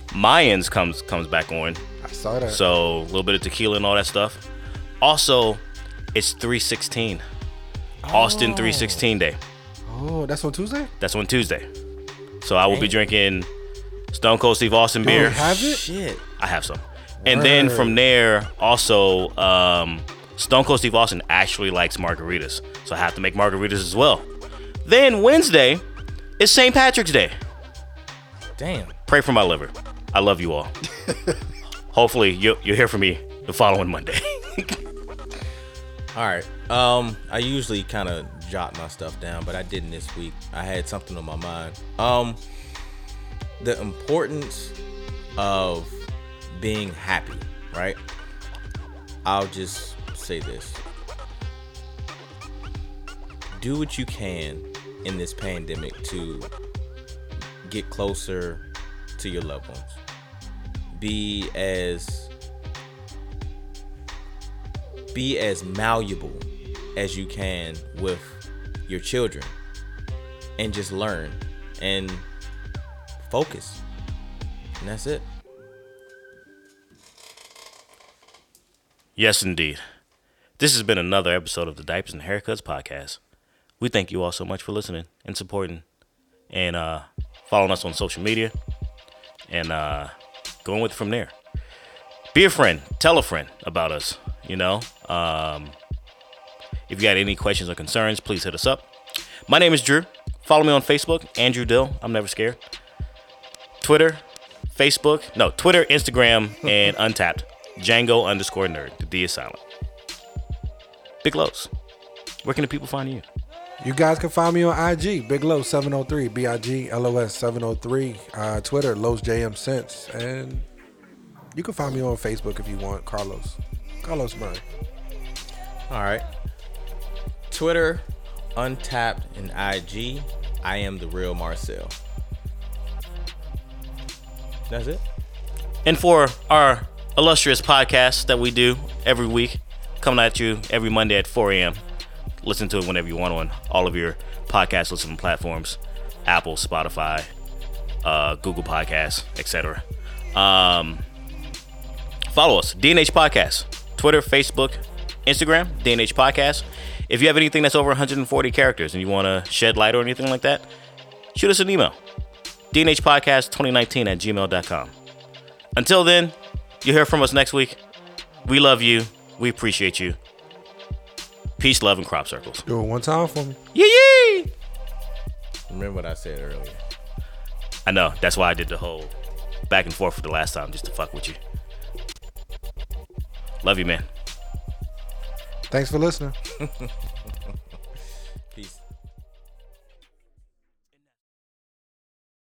Mayans comes comes back on. I saw that. So a little bit of tequila and all that stuff. Also, it's 316. Austin 316 day. oh, that's on Tuesday? That's on Tuesday. So I will be drinking Stone Cold Steve Austin you beer. have it? Shit. I have some. And then from there, also, um, Stone Cold Steve Austin actually likes margaritas. So I have to make margaritas as well. Then Wednesday is St. Patrick's Day. Damn. Pray for my liver. I love you all. Hopefully, you'll, you'll hear from me the following Monday. All right. Um, I usually kind of jot my stuff down, but I didn't this week. I had something on my mind. Um, the importance of being happy, right? I'll just say this. Do what you can in this pandemic to get closer to your loved ones. Be as be as malleable as you can with your children and just learn and focus. And that's it. Yes, indeed. This has been another episode of the Diapers and Haircuts podcast. We thank you all so much for listening and supporting and uh, following us on social media and uh, going with it from there. Be a friend. Tell a friend about us. You know, um, if you got any questions or concerns, please hit us up. My name is Drew. Follow me on Facebook, Andrew Dill. I'm never scared. Twitter, Facebook, no, Twitter, Instagram, and Untappd. Django underscore nerd. The D is silent. Big Los. Where can the people find you? You guys can find me on IG, Big Low 703, B I G L O S 703, uh, Twitter, Lowe's JM Sense, and you can find me on Facebook if you want, Carlos. Carlos Murray. All right. Twitter, Untappd, and IG. I am the real Marcel. That's it. And for our illustrious podcast that we do every week, coming at you every Monday at 4 a.m. Listen to it whenever you want on all of your podcast listening platforms Apple, Spotify, uh, Google Podcasts, etc. Um, follow us, DNH Podcast, Twitter, Facebook, Instagram, DNH Podcast. If you have anything that's over 140 characters and you want to shed light or anything like that, shoot us an email. DNHpodcast2019 at gmail.com. Until then, you'll hear from us next week. We love you. We appreciate you. Peace, love, and crop circles. Do it one time for me. Yee yee. Remember what I said earlier. I know. That's why I did the whole back and forth for the last time, just to fuck with you. Love you, man. Thanks for listening.